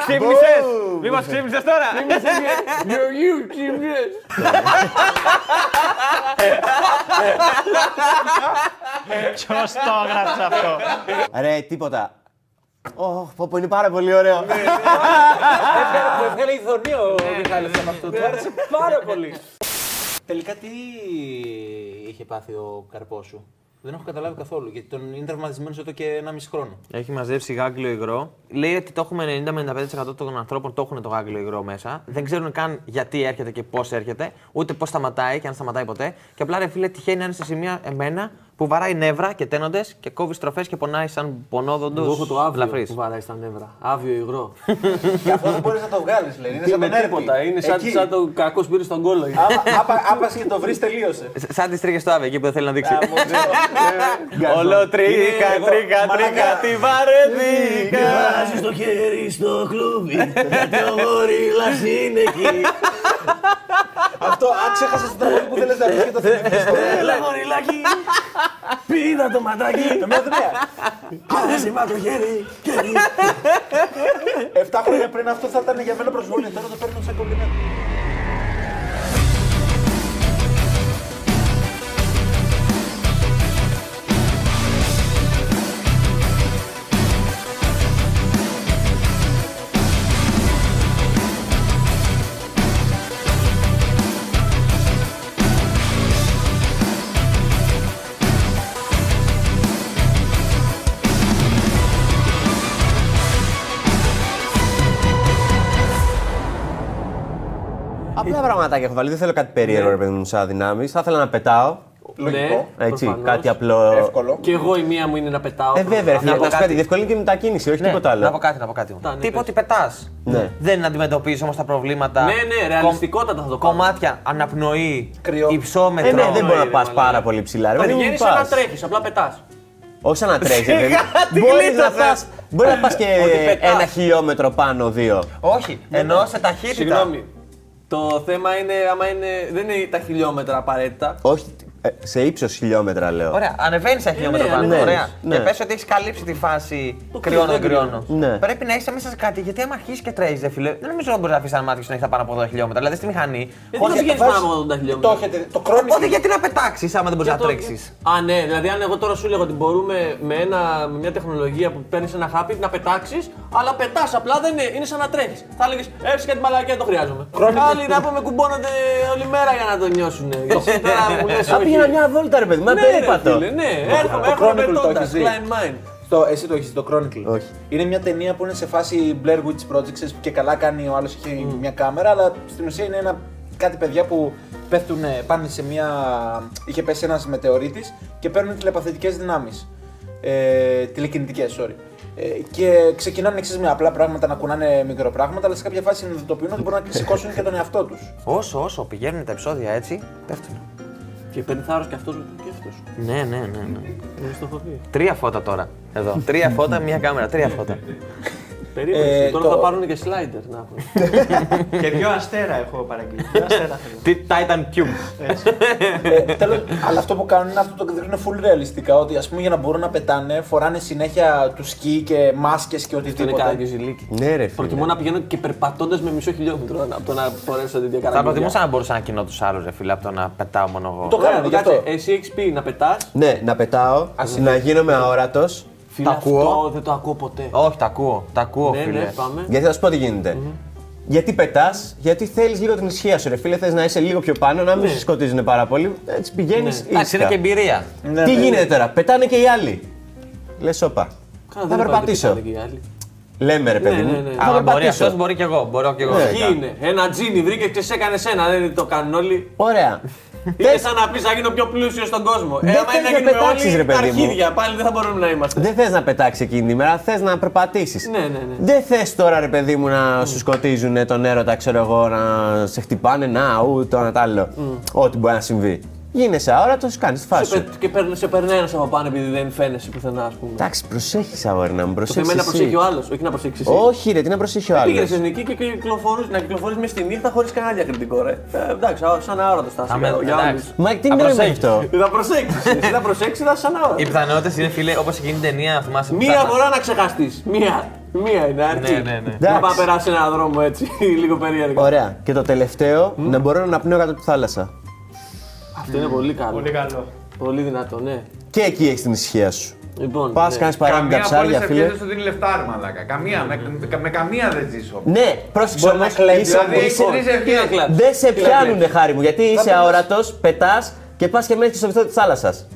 Ξύπνησες! Μήπως ξύπνησες τώρα! Γεωργίου, ξύπνησες. Ποιος το έγραψε αυτό! Ρε, τίποτα. Ωχ, πω, πω, είναι πάρα πολύ ωραίο. Μου έβγαλε ειδονή ο Μιχάλης με αυτό. Του άρεσε πάρα πολύ. Τελικά τι είχε πάθει ο καρπός σου; Δεν έχω καταλάβει καθόλου γιατί τον είναι τραυματισμένος εδώ και ένα μισή χρόνο. Έχει μαζέψει γάγκλιο υγρό. Λέει ότι το έχουμε 90 με 95% των ανθρώπων το έχουν το γάγκλιο υγρό μέσα. Δεν ξέρουν καν γιατί έρχεται και πώς έρχεται, ούτε πώς σταματάει και αν σταματάει ποτέ. Και απλά ρε φίλε τυχαίνει να είναι σε σημεία εμένα που βαράει νεύρα και τένοντες και κόβει στροφές και πονάει σαν πονόδοντος. Εγώ έχω το άβιο που βαράει στα νεύρα. Άβιο υγρό. Και αυτό δεν μπορείς να το βγάλεις, λέει. Είναι σαν με τον έρτη. τίποτα. Είναι σαν, Εκεί. σαν το κακός σπίρι στον κόλλο. Άπας και το βρεις, τελείωσε. Σαν τις τρίχε του Άβε εκεί που δεν θέλει να δείξει. Ε, Όλο τρίχα, εγώ- τρίχα, μαλάκα. τρίχα, τι βαρεθήκα. Βάζεις το χέρι στο κλούβι. Γιατί ο γορίλας είναι εκεί. Αυτό, αν ξέχασε το τραγούδι που θέλει να πει και το θυμηθείς τώρα. Έλα γοριλάκι. Πήδα το ματάκι. Εμένα δεν Άρεσε μα το χέρι. χέρι. Εφτά χρόνια πριν αυτό θα ήταν για μένα προσβολή. Τώρα το παίρνω σαν κομπινέτο. Πραγματάκια έχω βάλει. Δεν θέλω κάτι περίεργο, ρε παιδί μου, σαν δυνάμεις. Θα ήθελα να πετάω. Λογικό. Έτσι, προφανώς. κάτι απλό. Εύκολο. Και εγώ η μία μου είναι να πετάω. Ε, βέβαια, ρε φίλε, Να πω να σου κάτι. κάτι. Διευκολύνει και η μετακίνηση, όχι τίποτα Να πω άλλο. κάτι, να πω κάτι. ναι, Τι είπε πες. ότι πετάς. Ναι. Δεν αντιμετωπίζεις όμως τα προβλήματα. Ναι, ναι, ρεαλιστικότατα θα το κάνω. Κομμάτια, αναπνοή, Κρυό. υψόμετρο. Ε, ναι, δεν μπορεί να ρε, πας μαλάκα. πάρα πολύ ψηλά. Ρε, παιδί μου, Πηγαίνει πας. σαν να τρέχεις, απλά πετάς. Όχι σαν να τρέχεις. τι Μπορείς να γλίτωσες. πας. Μπορείς να πας και Ότι πετάς. ένα χιλιόμετρο πάνω, δύο. Όχι, ενώ σε ταχύτητα. Συγγνώμη. Το θέμα είναι άμα είναι. Δεν είναι τα χιλιόμετρα απαραίτητα. Όχι, ε, σε ύψος χιλιόμετρα λέω. Ωραία, ανεβαίνεις ένα χιλιόμετρο ναι, πάνω. ανεβαίνεις. Ωραία. Ναι. Και πες ότι έχεις καλύψει τη φάση Το κρυώνω, κρύο, δεν δεν κρυώνω. Ναι. Πρέπει να είσαι μέσα σε κάτι. Γιατί άμα αρχίσεις και τρέχεις, δε φίλε, δεν νομίζω ότι μπορείς να αφήσεις ένα μάτι σου να έχει τα πάνω από 80 χιλιόμετρα. Δηλαδή στη μηχανή. Γιατί χωρίς- δεν πηγαίνει βάζεις- πάνω από 80 Το χιλιόμετρα. έχετε, το κρόνι. Οπότε γιατί να πετάξεις άμα δεν μπορείς να Για το- τρέξεις; Α, ναι, δηλαδή αν εγώ τώρα σου λέγω ότι μπορούμε με, ένα, με μια τεχνολογία που παίρνεις ένα χάπι να πετάξεις, αλλά πετάς απλά δεν είναι, είναι σαν να τρέχεις. Θα έλεγες έτσι και την μαλακία το χρειάζομαι. Άλλοι να πούμε κουμπώνονται όλη μέρα για να το νιώσουν. Εσύ τώρα μου λες. Θα πήγαινα μια βόλτα, ρε παιδί μου, ένα περίπατο. Ναι, ναι, έρχομαι, το έρχομαι Chronicle το πετώντας, έχεις δει; Klein Mind. Το, εσύ το έχεις το Chronicle. Όχι. Είναι μια ταινία που είναι σε φάση Blair Witch Project ξέρεις, και καλά κάνει ο άλλος έχει μια κάμερα, αλλά στην ουσία είναι ένα, κάτι παιδιά που πέφτουν, πάνε σε μια. είχε πέσει ένας μετεωρίτης και παίρνουν τηλεπαθητικές δυνάμεις. Ε, τηλεκινητικές, sorry. Ε, και ξεκινάνε εξή με απλά πράγματα να κουνάνε μικροπράγματα, αλλά σε κάποια φάση συνειδητοποιούν ότι μπορούν να σηκώσουν και τον εαυτό τους. Όσο, όσο πηγαίνουν τα επεισόδια έτσι, πέφτουν. Και παίρνει θάρρος και αυτός και αυτός. Ναι, ναι, ναι. ναι. Είναι στο έχω πει. Τρία φώτα τώρα. Εδώ. Τρία φώτα, μία κάμερα. Τρία φώτα. Περίμενε, Ε, τώρα το- θα πάρουν και slider να έχουν. Και δύο αστέρα έχω παραγγείλει. Δύο αστέρα θέλω. Τι Titan Cube. ε, τέλος, αλλά αυτό που κάνουν είναι αυτό το δείχνουν full ρεαλιστικά. Ότι ας πούμε για να μπορούν να πετάνε, φοράνε συνέχεια τους σκι και μάσκες και Αυτό είναι οτιδήποτε. κάποιο ζηλίκι. Ναι, ρε φίλε. Προτιμώ να πηγαίνω και περπατώντας με μισό χιλιόμετρο από το να φορέσω την Θα διακαραγγελία. προτιμούσα να μπορούσα να κοινώ τους άλλους, ρε φίλε, από το να πετάω μόνο εγώ. Το κάνανε γι' αυτό. Κάτσε, εσύ έχει πει να πετάς. Ναι, να πετάω, να γίνομαι αόρατος. Φίλε, Τα ακούω. αυτό; δεν το ακούω ποτέ. Όχι, τα ακούω. Τα ακούω, ναι, φίλε. ναι, πάμε. Γιατί θα σου πω τι γίνεται. Γιατί πετάς, γιατί θέλεις λίγο την ισχύα σου, ρε φίλε. Θες να είσαι λίγο πιο πάνω, να μην σε σκοτίζουν πάρα πολύ. Έτσι πηγαίνεις. Εντάξει, είναι και εμπειρία. Ναι, Τι ναι. γίνεται τώρα, πετάνε και οι άλλοι. Λες, όπα. Καλά, Θα δεν περπατήσω. υπάρχουν και οι άλλοι. Λέμε ρε παιδί ναι, μου. ναι. Θα Άμα μπορεί περπατήσω. αυτός, μπορεί και εγώ. Μπορώ και εγώ. Ναι. Ποιοι είναι, ένα τζίνι βρήκες και σε έκανε ένα, δεν το κάνουν όλοι. Ωραία. Είναι Θες- σαν να πεις να γίνω πιο πλούσιος στον κόσμο. Δεν Ε, άμα θες είναι να να γίνουμε πετάξεις, όλοι ρε παιδί μου. αρχίδια, πάλι δεν θα μπορούμε να είμαστε. Δεν θες να πετάξεις εκείνη τη μέρα, θες να περπατήσεις. Ναι, ναι, ναι. Δεν θες τώρα, ρε παιδί μου, να σου σκοτίζουν τον έρωτα, ξέρω εγώ, να σε χτυπάνε, να, ου, το ένα τ' άλλο. Ό,τι μπορεί να συμβεί. Γίνεσαι αόρατος, κάνεις τη φάση Σε σου. πε- Και παίρνει- σε περνάει ένας από πάνω επειδή δεν φαίνεσαι πουθενά, ας πούμε. Εντάξει, προσέχεις αγόρι να μου Το προσέχει. θέμα είναι να προσέχει ο άλλος, όχι να προσέξεις εσύ. Όχι, ρε, τι να προσέχει ο άλλος. Πήγαινε εθνική και κυκλοφορείς, να κυκλοφορείς μες στη νύχτα χωρίς κανένα διακριτικό, ρε. Ε, εντάξει, α, σαν αόρατος θα Αμέ, είσαι. Για εντάξει. όλους. Μα τι Θα νόημα έχει προσέχεις. αυτό; Θα προσέξεις. Εσύ θα προσέξεις, θα είσαι σαν Οι αόρατο. πιθανότητες είναι, φίλε, όπως εκείνη την ταινία, θυμάσαι. που Μία ψάχνα- φορά να ξεχαστείς. Μία. Μία είναι, αρκεί. Ναι, ναι, ναι. Να Εντάξει. πάει να περάσει ένα δρόμο έτσι, λίγο περίεργα. Ωραία. Και το τελευταίο, να μπορώ να πνέω κάτω από τη θάλασσα. Αυτό είναι πολύ καλό. Πολύ καλό. Πολύ δυνατό, ναι. Και εκεί έχεις την ησυχία σου. Λοιπόν, Πας, ναι. κάνεις παράδειγμα Καμία από όλες ψάρια, τις φίλε. ευχές δεν σου δίνει λεφτά, ρε μαλάκα. Καμία, με, με, με καμία δεν ζήσω. Ναι, πρόσεξε Μπορεί να όμως, κλέβει, είσαι- Δηλαδή, είσαι- έχει τρεις Τι να ευχές. κλάψεις. Δεν σε πιάνουνε χάρη μου, γιατί είσαι πετάς. αόρατος, πετάς και πας και μένεις στο βυθό της θάλασσας.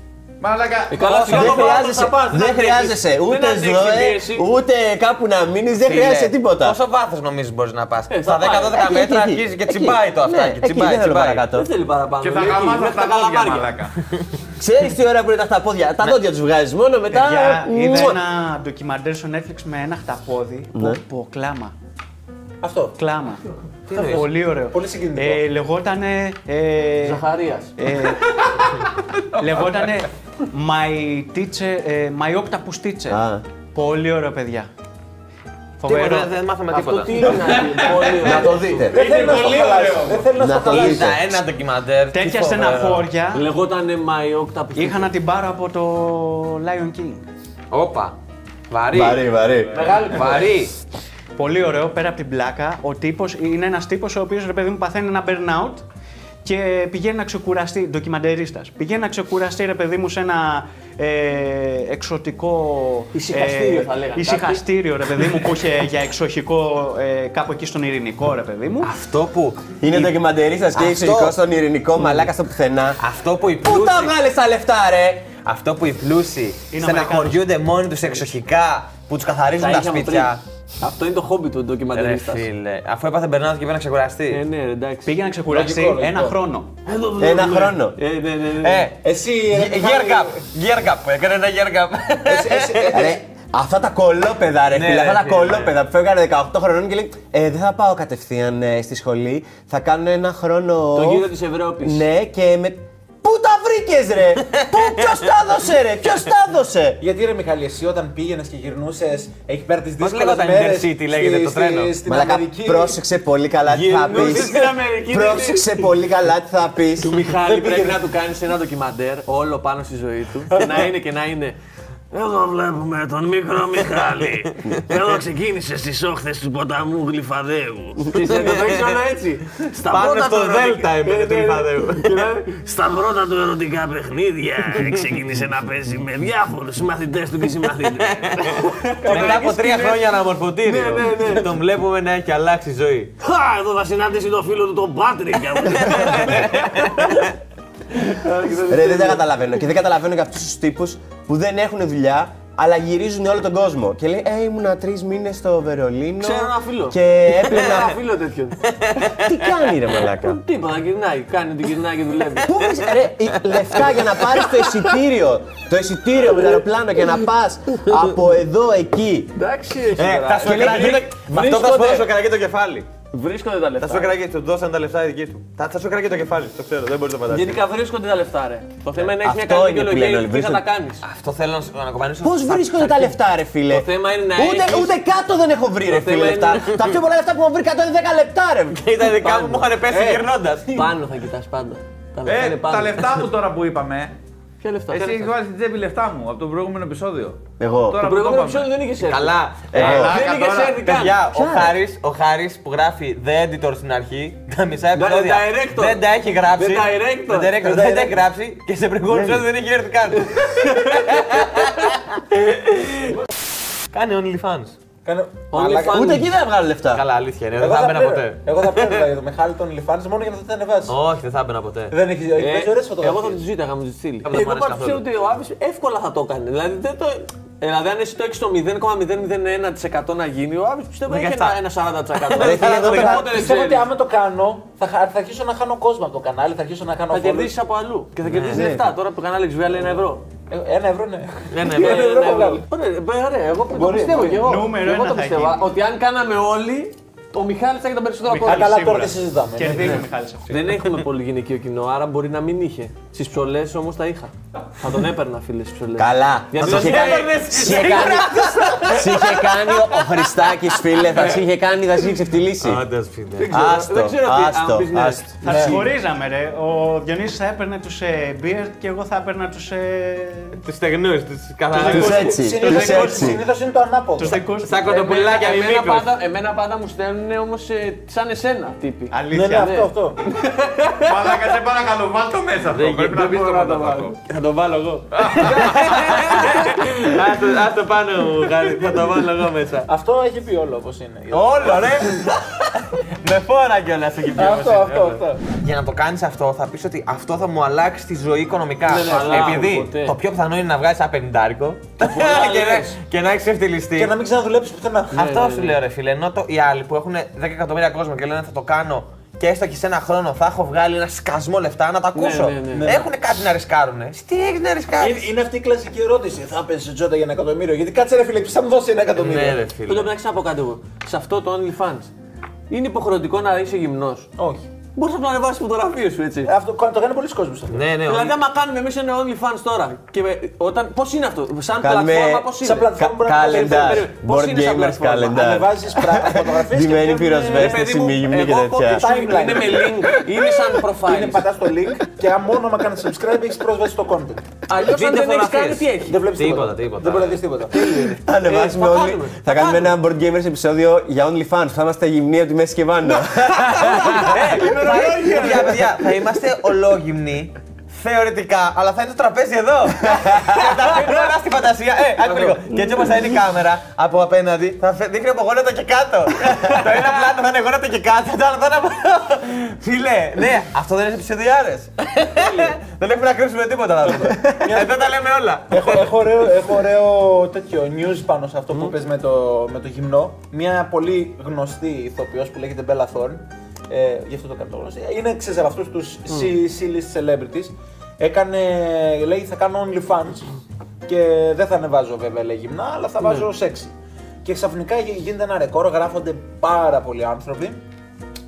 Μαλάκα. Ε, καλά, Δεν σιγά το πράγμα χρειάζεσαι, θα πας, δεν αντέξεις. χρειάζεσαι Δεν ούτε αντέξεις σδόε, πίεση. ούτε κάπου να μείνεις, δεν χρειάζεσαι τίποτα. Πόσο βάθος νομίζεις μπορείς να πας; Ε, Στα θα πάει. 10-12 Εκεί, μέτρα εκεί, αρχίζει και εκεί. τσιμπάει το Ναι, αυτάκι. εκεί, Τσιμπάει, δεν θέλω τσιμπάει. παρακάτω. Δεν θέλει παραπάνω. Και θα λέει, εκεί, γαμάς μέχρι αυτά τα τα πόδια, καλαμάρια. μαλάκα. Ξέρεις τι ώρα που είναι τα χταπόδια. Τα δόντια τους βγάζεις μόνο μετά. Παιδιά, είδα μουα. ένα ντοκιμαντέρ στο Netflix με ένα χταπόδι. Ναι. Πω, πω, κλάμα. Αυτό. Κλάμα. Εννοείς; Πολύ ωραίο. Πολύ συγκινητικό. Ε, λεγότανε. Ε, Ζαχαρίας. ε, λεγότανε My Teacher, ε, My Octopus Teacher. Α. Πολύ ωραίο, παιδιά. Τίποτα, Φοβερό. δεν- δεν μάθαμε Αυτό τίποτα. τι είναι, πολύ Να ωραίο. το δείτε. Δεν θέλει να στο χαλάσει. Δεν θέλει να Να στο το χαλάσει. δείτε. Είδα ένα ντοκιμαντέρ. τι Τέτοια φοβερό. στεναχώρια Λεγότανε My Octopus. είχα να την πάρω από το Lion King. Όπα. Βαρύ. Βαρύ, βαρύ. Μεγάλη Βαρύ. Πολύ ωραίο, πέρα από την πλάκα. Ο τύπος είναι ένας τύπος ο οποίος ρε παιδί μου παθαίνει ένα burnout και πηγαίνει να ξεκουραστεί, ντοκιμαντερίστας. Πηγαίνει να ξεκουραστεί ρε παιδί μου σε ένα ε, εξωτικό... Ησυχαστήριο, θα λέγανε Ησυχαστήριο ρε παιδί μου που είχε για εξοχικό ε, κάπου εκεί στον Ειρηνικό ρε παιδί μου. Αυτό που. Είναι ντοκιμαντερίστας και Αυτό- εξωτερικό στον ειρηνικό μαλάκα στο πουθενά. Αυτό που οι Πού πλούσιοι. τα βγάλε τα λεφτά, ρε! Αυτό που οι πλούσιοι Είναι στεναχωριούνται μόνοι τους εξοχικά που τους καθαρίζουν Τα τα είχαμε σπίτια. πριν. Αυτό είναι το χόμπι του Ρε ντοκιμαντερίστα. φίλε, αφού έπαθε μπερνάδο και πήγε να ξεκουραστεί. Ε, ναι, ρε, εντάξει. Πήγε να ξεκουραστεί Λογικό, λογικό. ένα χρόνο. Εδώ δουλεύουμε. Ένα χρόνο. Ε, ναι, ναι, ναι. Ε, Εσύ, ρε, Year Μιχάλη, gap, year gap, έκανε ένα year gap. Ρε, αυτά τα κολόπεδα, ρε Ναι, φίλε, ρε, αυτά τα φίλε. κολόπεδα που φεύγανε 18 χρονών και λέει Ε, δεν θα πάω κατευθείαν ε, στη σχολή. Θα κάνω ένα χρόνο. Το off». γύρο της Ευρώπης. Ναι, και με. Πού τα βρήκες, ρε! Πού, ποιος τα έδωσε, ρε! Ποιος τα έδωσε! Γιατί ρε Μιχάλη, εσύ όταν πήγαινες και γυρνούσες εκεί πέρα τις Πώς δύσκολες λέγονταν μέρες Intercity, λέγεται το τρένο; Στην Μαλάκα, Αμερική. πρόσεξε πολύ καλά τι θα Γυρνούσες πεις. στην Αμερική, δεν Πρόσεξε πολύ καλά τι θα πεις. Του Μιχάλη πρέπει να του κάνεις ένα ντοκιμαντέρ όλο πάνω στη ζωή του και να είναι και να είναι εδώ βλέπουμε τον μικρό Μιχάλη. Εδώ ξεκίνησε στις όχθες του ποταμού Γλυφαδέου. Και σε το παίξει όλα έτσι. Στα Πάνω πρώτα στο του ερωτικά- Δέλτα έπαιρνε Ε, του ναι, ναι. Γλυφαδέου. Και να είναι, Στα πρώτα του ερωτικά παιχνίδια ξεκίνησε να παίζει με διάφορους συμμαθητές του και συμμαθήτρες. Μετά από τρία χρόνια αναμορφωτήριο. Ναι, ναι, ναι. Τον βλέπουμε να έχει αλλάξει η ζωή. Χα, εδώ θα συναντήσει τον φίλο του τον Πάτρικ. Ρε, δεν τα καταλαβαίνω. Και δεν καταλαβαίνω και αυτούς τους τύπους που δεν έχουν δουλειά, αλλά γυρίζουν όλο τον κόσμο. Και λέει, Ε, ήμουνα τρεις μήνες στο Βερολίνο. Ξέρω ένα φίλο. Και Ένα έπλαινα. φίλο τέτοιον. Τι κάνει, ρε Μαλάκα; Τίποτα, γυρνάει. Κάνει ότι γυρνάει και δουλεύει. Πού βρεις, ρε, οι λεφτά για να πάρεις το εισιτήριο. Το εισιτήριο με το αεροπλάνο και να πας από εδώ εκεί. Εντάξει, Ε, θα σου Και λέει, έκραγε- γίνεται- Με αυτό θα σου βρίσκονται- δώσω έκραγε το κεφάλι. Βρίσκονται τα Θα λεφτά. σου έκραγε, του δώσαν τα λεφτά οι δικοί του. Θα θα σου έκραγε το κεφάλι, το ξέρω, δεν μπορεί να το φανταστείς. Γενικά βρίσκονται τα λεφτά, ρε. Το θέμα είναι να έχεις μια Αυτό καλή είναι που δικαιολογία λένε όλοι, γιατί θα τα βρίσκονται. κάνεις. Αυτό θέλω να σου να κομμανίσω. Πώς βρίσκονται τα λεφτά, ρε φίλε; Το θέμα είναι να ούτε, έχεις- ούτε κάτω δεν έχω βρει, ρε Το φίλε. θέμα Λεφτά. είναι- Τα πιο πολλά λεφτά που έχω βρει κάτω είναι 10 λεπτά, ρε. Ήταν δικά μου που είχαν πέσει Ε, γυρνώντας. Πάνω θα κοιτάς πάντα. Τα λεφτά Ε, είναι πάνω. τα λεφτά μου τώρα που είπαμε. Ποια λεφτά. Εσύ έχεις βάλει στην τσέπη λεφτά μου από το προηγούμενο επεισόδιο. Εγώ. Τώρα Το που το προηγούμενο είπαμε. επεισόδιο δεν είχε έρθει. Καλά. Ε, Καλά. Δεν είχε τώρα. έρθει καν. Παιδιά, ο Χάρης, ο Χάρης που γράφει The Editor στην αρχή, τα μισά επεισόδια director. δεν τα έχει γράψει. The director. The director The δεν τα έχει director. γράψει και σε προηγούμενο επεισόδιο δεν έχει έρθει καν. Κάνει OnlyFans. Κάνω... Only Μαλάκα. fans. Ούτε εκεί δεν βγάλω λεφτά. Καλά, αλήθεια είναι. Δεν Εγώ θα θα έμπαινα παίρνω- ποτέ. Εγώ θα παίρνω δηλαδή, το Μιχάλη τον Λιφάνης μόνο για να τα ανεβάσει. Όχι, δεν θα έμπαινα ποτέ. Δεν έχει έχει παίζει ωραίες Ε, Εγώ θα φωτογραφίες. τους ζήταγα με του στείλει. Θα μου Εγώ αρέσει πάντω ξέρω καθόλου. ότι ο Άβης εύκολα θα το έκανε. Δηλαδή, δεν το... δηλαδή αν εσύ το έχεις το 0,001% να γίνει, ο Άβης πιστεύω έχει 17. ένα, ένα 40%. Ρε, φίλε, εγώ Οπότε θα- δεν Πιστεύω ότι ξέρεις. άμα το κάνω θα, χα- θα αρχίσω να χάνω κόσμο από το κανάλι, θα αρχίσω να κάνω Θα follow. κερδίσεις από αλλού και θα κερδίσεις λεφτά. Τώρα που κανάλι XVL είναι ένα ευρώ. Ε, Ένα ευρώ, ναι. Ένα Ένα ευρώ. ευρώ θα βγάλω. Ωραία, ε, ωραία, εγώ το Μπορεί, πιστεύω μπορεί. κι εγώ. Νούμερο Εγώ ένα το θα πιστεύω. γίνει. Ότι αν κάναμε όλοι ο Μιχάλης θα έχει τον περισσότερο Μιχάλης, κόσμο. καλά, τώρα σίγουρα. δεν συζητάμε, ναι. Κερδίζει ο Μιχάλης αυτή. Δεν έχουμε πολύ γυναικείο κοινό, άρα μπορεί να μην είχε. Στις ψωλές όμως τα είχα. Θα τον έπαιρνα, φίλε, στις ψωλές. Καλά. Γιατί Θα τον σε είχε κάνει- έπαιρνες, σε είχε κάνει- σε είχε κάνει ο Χριστάκης φίλε, θα σε είχε κάνει, θα σε είχε ξεφτυλίσει. Άντε, φίλε. Άστο, δεν ξέρω τι- αν άστο, πεις ναι. άστο. Θα του χωρίζαμε, ρε. Ο Διονύσης θα έπαιρνε τους ε, Beard και εγώ θα έπαιρνα τους. Ε... Τους στεγνού, τους Τους καθαρού. έτσι, τους Συνήθως έτσι. συνήθως είναι το ανάποδο. Τους δικούς Σαν κοντοπουλάκια με εμένα, μήκος. πάντα, εμένα πάντα μου στέλνουν όμως σαν εσένα τύποι. Ναι, ναι, Αλήθεια. αυτό, αυτό. Μαλάκα, σε παρακαλώ, βάλ το μέσα αυτό. Πρέπει να μπει στο μονταφάκο. Θα το βάλω εγώ. Ας το πάνω μου, Γάρη, θα το βάλω εγώ μέσα. Αυτό έχει πει όλο όπως είναι. Όλο, ρε! Με φόρα κιόλας εκεί πέρα. Αυτό, αυτό, αυτό. Για να το κάνεις αυτό, θα πεις ότι αυτό θα μου αλλάξει τη ζωή οικονομικά. Ναι, ναι, Επειδή αλλά ποτέ. το πιο πιθανό είναι να βγάλεις ένα πενιντάρικο και, λες. να, και να έχεις ευτελιστεί. Και να μην ξαναδουλέψεις πουθενά. Αυτό σου λέω, ρε φίλε. Ενώ το, οι άλλοι που έχουν 10 εκατομμύρια κόσμο και λένε θα το κάνω και έστω και σε ένα χρόνο θα έχω βγάλει ένα σκασμό λεφτά να τα ακούσω. ναι, ναι, ναι. Έχουν κάτι να ρισκάρουν. Τι έχεις να ρισκάρεις; Είναι, είναι αυτή η κλασική ερώτηση. Θα παίζει τζότα για ένα εκατομμύριο. Γιατί κάτσε ρε φίλε, ποιος θα μου δώσει ένα εκατομμύριο. Ναι, ρε Εν τω φίλε. μεταξύ να πω κάτι εγώ. Σε αυτό το OnlyFans είναι υποχρεωτικό να είσαι γυμνός; Όχι. Μπορείς να το ανεβάσεις φωτογραφίε σου έτσι. Αυτό το κάνει πολλοί κόσμοι αυτό. Ναι, ναι, Δηλαδή, όλοι- άμα κάνουμε εμείς ένα OnlyFans τώρα και με- όταν. Πώς είναι αυτό, σαν Κάνουμε πλατφόρμα, πώς είναι; σαν πλατφόρμα. Κα- Calendar, Πώς board είναι σαν gamers πλατφόρμα; calendar. Ανεβάζεις φωτογραφίες. Ντυμένη Ρε πυροσβέστη, παιδί μου, ημίγυμνη και εγώ πω τέτοια. και σου Timeline. είναι με link, είναι σαν Είναι profile. πατάς το link και αν μόνο άμα κάνεις subscribe έχεις πρόσβαση στο content. Αλλιώς αν Βίντεο δεν έχεις φωτογραφίες. κάνει, τι έχεις; Δεν βλέπεις Τίποτα, τίποτα. Δεν μπορείς να δεις τίποτα. Θα ανεβάσουμε θα όλοι. κάνουμε, Θα θα κάνουμε ένα κάνουμε. board gamers επεισόδιο για OnlyFans. Θα είμαστε γυμνοί από τη μέση και πάνω. Θα- παιδιά, παιδιά, θα είμαστε ολόγυμνοι. Θεωρητικά, αλλά θα είναι το τραπέζι εδώ. και θα αφήνουμε ένα στη φαντασία. Ε, άκου λίγο. Και έτσι όπως θα είναι η κάμερα από απέναντι, θα φε- δείχνει από γόνατα και κάτω. το ένα πλάνο θα είναι γόνατα και κάτω, το άλλο θα είναι από. Φίλε, ναι, αυτό δεν είναι επεισοδιάρες. δεν έχουμε να κρύψουμε τίποτα να πούμε. Εδώ τα λέμε όλα. έχω, έχω, ωραίο, έχω ωραίο τέτοιο news πάνω σε αυτό που πες με το, με το γυμνό. Μια πολύ γνωστή ηθοποιός που λέγεται Bella Thorne, ε, γι' αυτό το κάνω το γνωστή, είναι ξέρεις από αυτούς τους C- C-list celebrities. Έκανε, λέει θα κάνω OnlyFans και δεν θα ανεβάζω βέβαια λέει γυμνά, αλλά θα βάζω σεξι. Και ξαφνικά γι- γίνεται ένα ρεκόρ, γράφονται πάρα πολλοί άνθρωποι.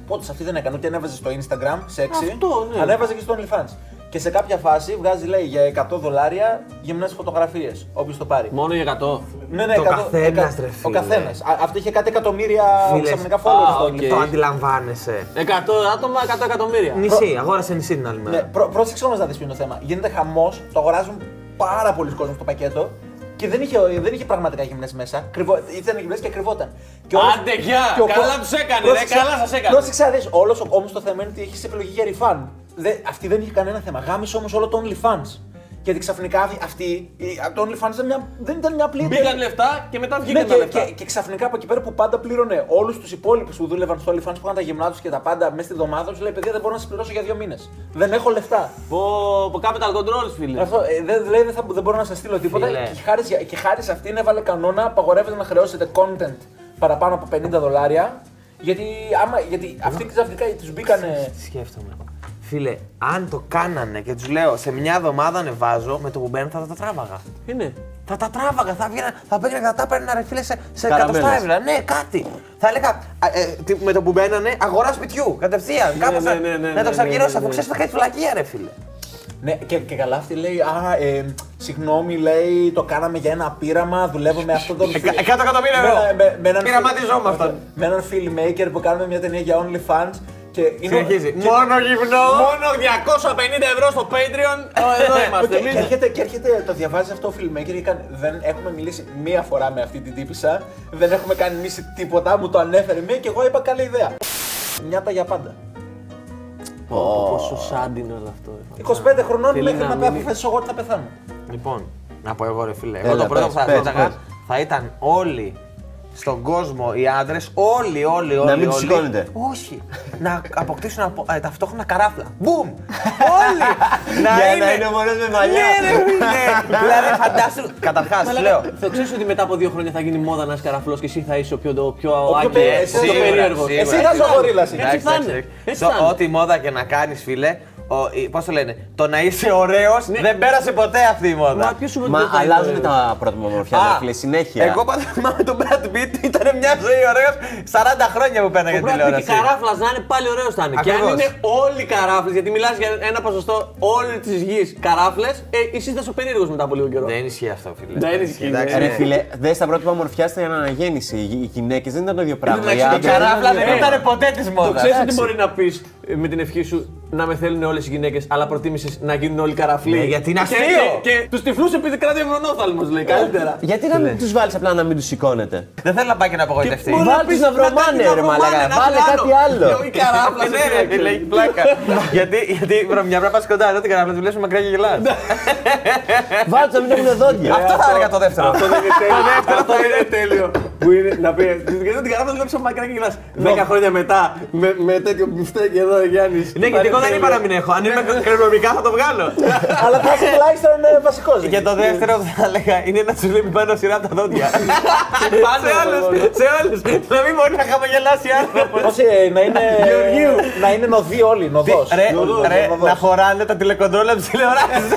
Πότε αυτή δεν έκανε, ούτε ανέβαζε στο Instagram, σεξι, Αυτό, ναι. ανέβαζε και στο OnlyFans. Και σε κάποια φάση βγάζει, λέει, για 100 δολάρια γυμνές φωτογραφίες, όποιος το πάρει. Μόνο για 100. Ναι, ναι, Το 100 καθένας, εκα- ρε Ο φίλε. καθένας. Αυτό είχε κάτι εκατομμύρια Φίλες, ξαφνικά α, followers στο οκ. OnlyFans. Το αντιλαμβάνεσαι. 100 άτομα, 100 εκατομμύρια. Νησί, αγόρασε νησί την άλλη Ναι, μέρα. πρό- πρόσεξε όμως να δεις ποιο είναι το θέμα. Γίνεται χαμός, το αγοράζουν πάρα πολλοί κόσμοι στο πακέτο και δεν είχε, δεν είχε πραγματικά γυμνές μέσα. Κρυβό, ήταν γυμνές και κρυβόταν. Και όλος- Άντε, γεια! και ο Καλά κο- τους έκανε, ρε, Πρόσεξε- καλά σας έκανε. Πρόσεξε να δεις. Όλος όμω το θέμα είναι ότι έχεις επιλογή για refund. Δε, αυτή δεν είχε κανένα θέμα. Γάμισε όμως όλο το OnlyFans. Γιατί ξαφνικά αυ- αυτή, η- το OnlyFans δεν, μια, δεν ήταν μια πλήρη. Μπήκαν λεφτά και μετά Ναι, βγήκαν τα και, λεφτά. και, και ξαφνικά από εκεί πέρα που πάντα πλήρωνε όλους τους υπόλοιπους που δούλευαν στο OnlyFans που είχαν τα γυμνά του και τα πάντα μέσα στη εβδομάδα τους, λέει: Παιδιά, δεν μπορώ να σα πληρώσω για δύο μήνες. Δεν έχω λεφτά. Πω, πω capital controls, φίλε. Αυτό, ε, δεν, λέει, δεν, θα, δεν μπορώ να σα στείλω τίποτα. Φίλε. Και χάρη, για- και χάρη σε αυτήν έβαλε κανόνα, απαγορεύεται να χρεώσετε content παραπάνω από 50 δολάρια. Γιατί, άμα, γιατί αυτοί ξαφνικά τους μπήκανε. Τι σκέφτομαι. Φίλε, αν το κάνανε και τους λέω σε μια εβδομάδα ανεβάζω, με το που μπαίνουν θα τα τράβαγα. Είναι. Θα τα τράβαγα, θα βγαίνα, θα πήγαινα κατά τα έπαιρνα ρε φίλε σε, σε Καραμέλες. εκατοστά ευρώ. Ναι, κάτι. Θα έλεγα α, ε, τι- με το που μπαίνανε αγορά σπιτιού κατευθείαν. Κάπως ναι, θα- ναι, ναι, να ναι, το ναι, ξαργυρώσει, ναι, αφού ναι. ξέρεις θα κάνει φυλακία, ρε φίλε. Ναι, και, και καλά αυτή λέει, Α, ε, συγγνώμη, λέει, το κάναμε για ένα πείραμα, δουλεύω με αυτόν τον. Εκα- εκατό εκατομμύρια ευρώ. Με- με- με έναν Πειραματιζόμασταν. Με έναν filmmaker που κάνουμε μια ταινία για OnlyFans. Και είναι, Συνεχίζει. και- Μόνο γυμνό. Μόνο 250 ευρώ στο Patreon. Ω, Εδώ είμαστε. και, και, εμείς. έρχεται, και έρχεται, το διαβάζει αυτό ο filmmaker και κάνει, δεν έχουμε μιλήσει μία φορά με αυτή την τύπησα, δεν έχουμε κάνει εμείς τίποτα, μου το ανέφερε μία και εγώ είπα καλή ιδέα. Νιάτα για πάντα. Πόσο σάντ είναι όλο αυτό. 25 χρονών Θέλει μέχρι να να μείνει. αποφασίσω εγώ ότι θα πεθάνω. Λοιπόν, να πω εγώ ρε φίλε. Έλα, Εγώ το πρώτο πες, που θα πες, ζήταγα πες. θα ήταν όλοι στον κόσμο οι άντρες, όλοι, όλοι, όλοι. μην τους όλοι, σηκώνετε. Όχι. να αποκτήσουν απο- ε, ταυτόχρονα καράφλα. Μπουμ! όλοι! Για να είναι ο μόνος με μαλλιά. Ναι, ρε φίλε! δηλαδή, φαντάσου. Καταρχάς, σου λέω. Θα ξέρεις ότι μετά από δύο χρόνια θα γίνει μόδα να είσαι καραφλός και εσύ θα είσαι ο πιο, ο πιο πιο άγγελος, περί- ο εσύ πιο σίγουρα, περίεργος. σίγουρα. Εσύ θα είσαι ο γορίλας. Έτσι θα είναι. Έτσι θα είναι. Ό,τι μόδα και να κάνεις, φίλε, Πώ το λένε, το να είσαι ωραίο δεν πέρασε ποτέ αυτή η μόδα. Μα ποιο σου είπε ότι Μα δεν θα είναι αλλάζουν ωραίο. τα πρότυπα ομορφιά, Α, ρε φίλε, συνέχεια. Εγώ πάντα θυμάμαι τον Brad Pitt ήταν μια ζωή ωραίο 40 χρόνια που πέρναγε Ο Brad Pitt και τηλεόραση. καράφλα να είναι πάλι ωραίο θα είναι. Και αν Ακριβώς. είναι όλοι καράφλε, γιατί μιλά για ένα ποσοστό όλη τη γη καράφλε, ε, εσύ θα σου περίεργο μετά από λίγο καιρό. Δεν ισχύει αυτό, φίλε. Δεν ισχύει, Εντάξει, ναι. Ρε ναι. φίλε, δε τα πρότυπα ομορφιά στην αναγέννηση. Οι οι γυναίκε δεν ήταν το ίδιο πράγμα. Εντάξει, Οι η Η άντρες καράφλα ήταν- δεν Ε, ήταν ποτέ τη Το μόδα. ξέρει ότι μπορεί να πει με την ευχή σου να με θέλουν όλες οι γυναίκες, αλλά προτίμησες να γίνουν όλοι καραφλοί. Ναι, γιατί είναι Και- αστείο. Και, και τους τυφλούς επειδή κρατάει μονόθαλμος, λέει καλύτερα. Γιατί να μην τους βάλεις απλά να μην τους σηκώνετε; Δεν θέλω να πάει και να απογοητευτεί. Μπορεί Βάλ' πεις τους να βρωμάνε, μετά ρε να μαλάκα. βρωμάνε, να Βάλε έχουν κάτι άλλο. Και η καράφλα Ναι, ρε, φίλε, έχει πλάκα. γιατί, γιατί βρωμιά πρέπει να πας κοντά, εδώ την καράφλα τη βλέπεις μακριά και γελά. Βάλτε να μην έχουν δόντια. Αυτό θα έλεγα το δεύτερο. Αυτό δεν είναι τέλειο. Αυτό δεν είναι τέλειο. Που είναι να πει. Γιατί την καράφλα βλέπεις από μακριά και γελά. Δέκα χρόνια μετά με, με τέτοιο μπιφτέκι εδώ Γιάννη. Ναι, γιατί εγώ δεν είπα να μην έχω. Αν είμαι κρεμομικά θα το βγάλω. Αλλά θα είσαι τουλάχιστον βασικός. Και το δεύτερο που θα έλεγα είναι να σου βλέπει πάνω σειρά από τα δόντια. Σε όλους, σε όλους. Να μην μπορεί να χαμογελάσει άνθρωπο. Όχι, να είναι. Να είναι νοδοί όλοι, νοδός. Ρε, ρε, να χωράνε τα τηλεκοντρόλα από τις τηλεοράσεις.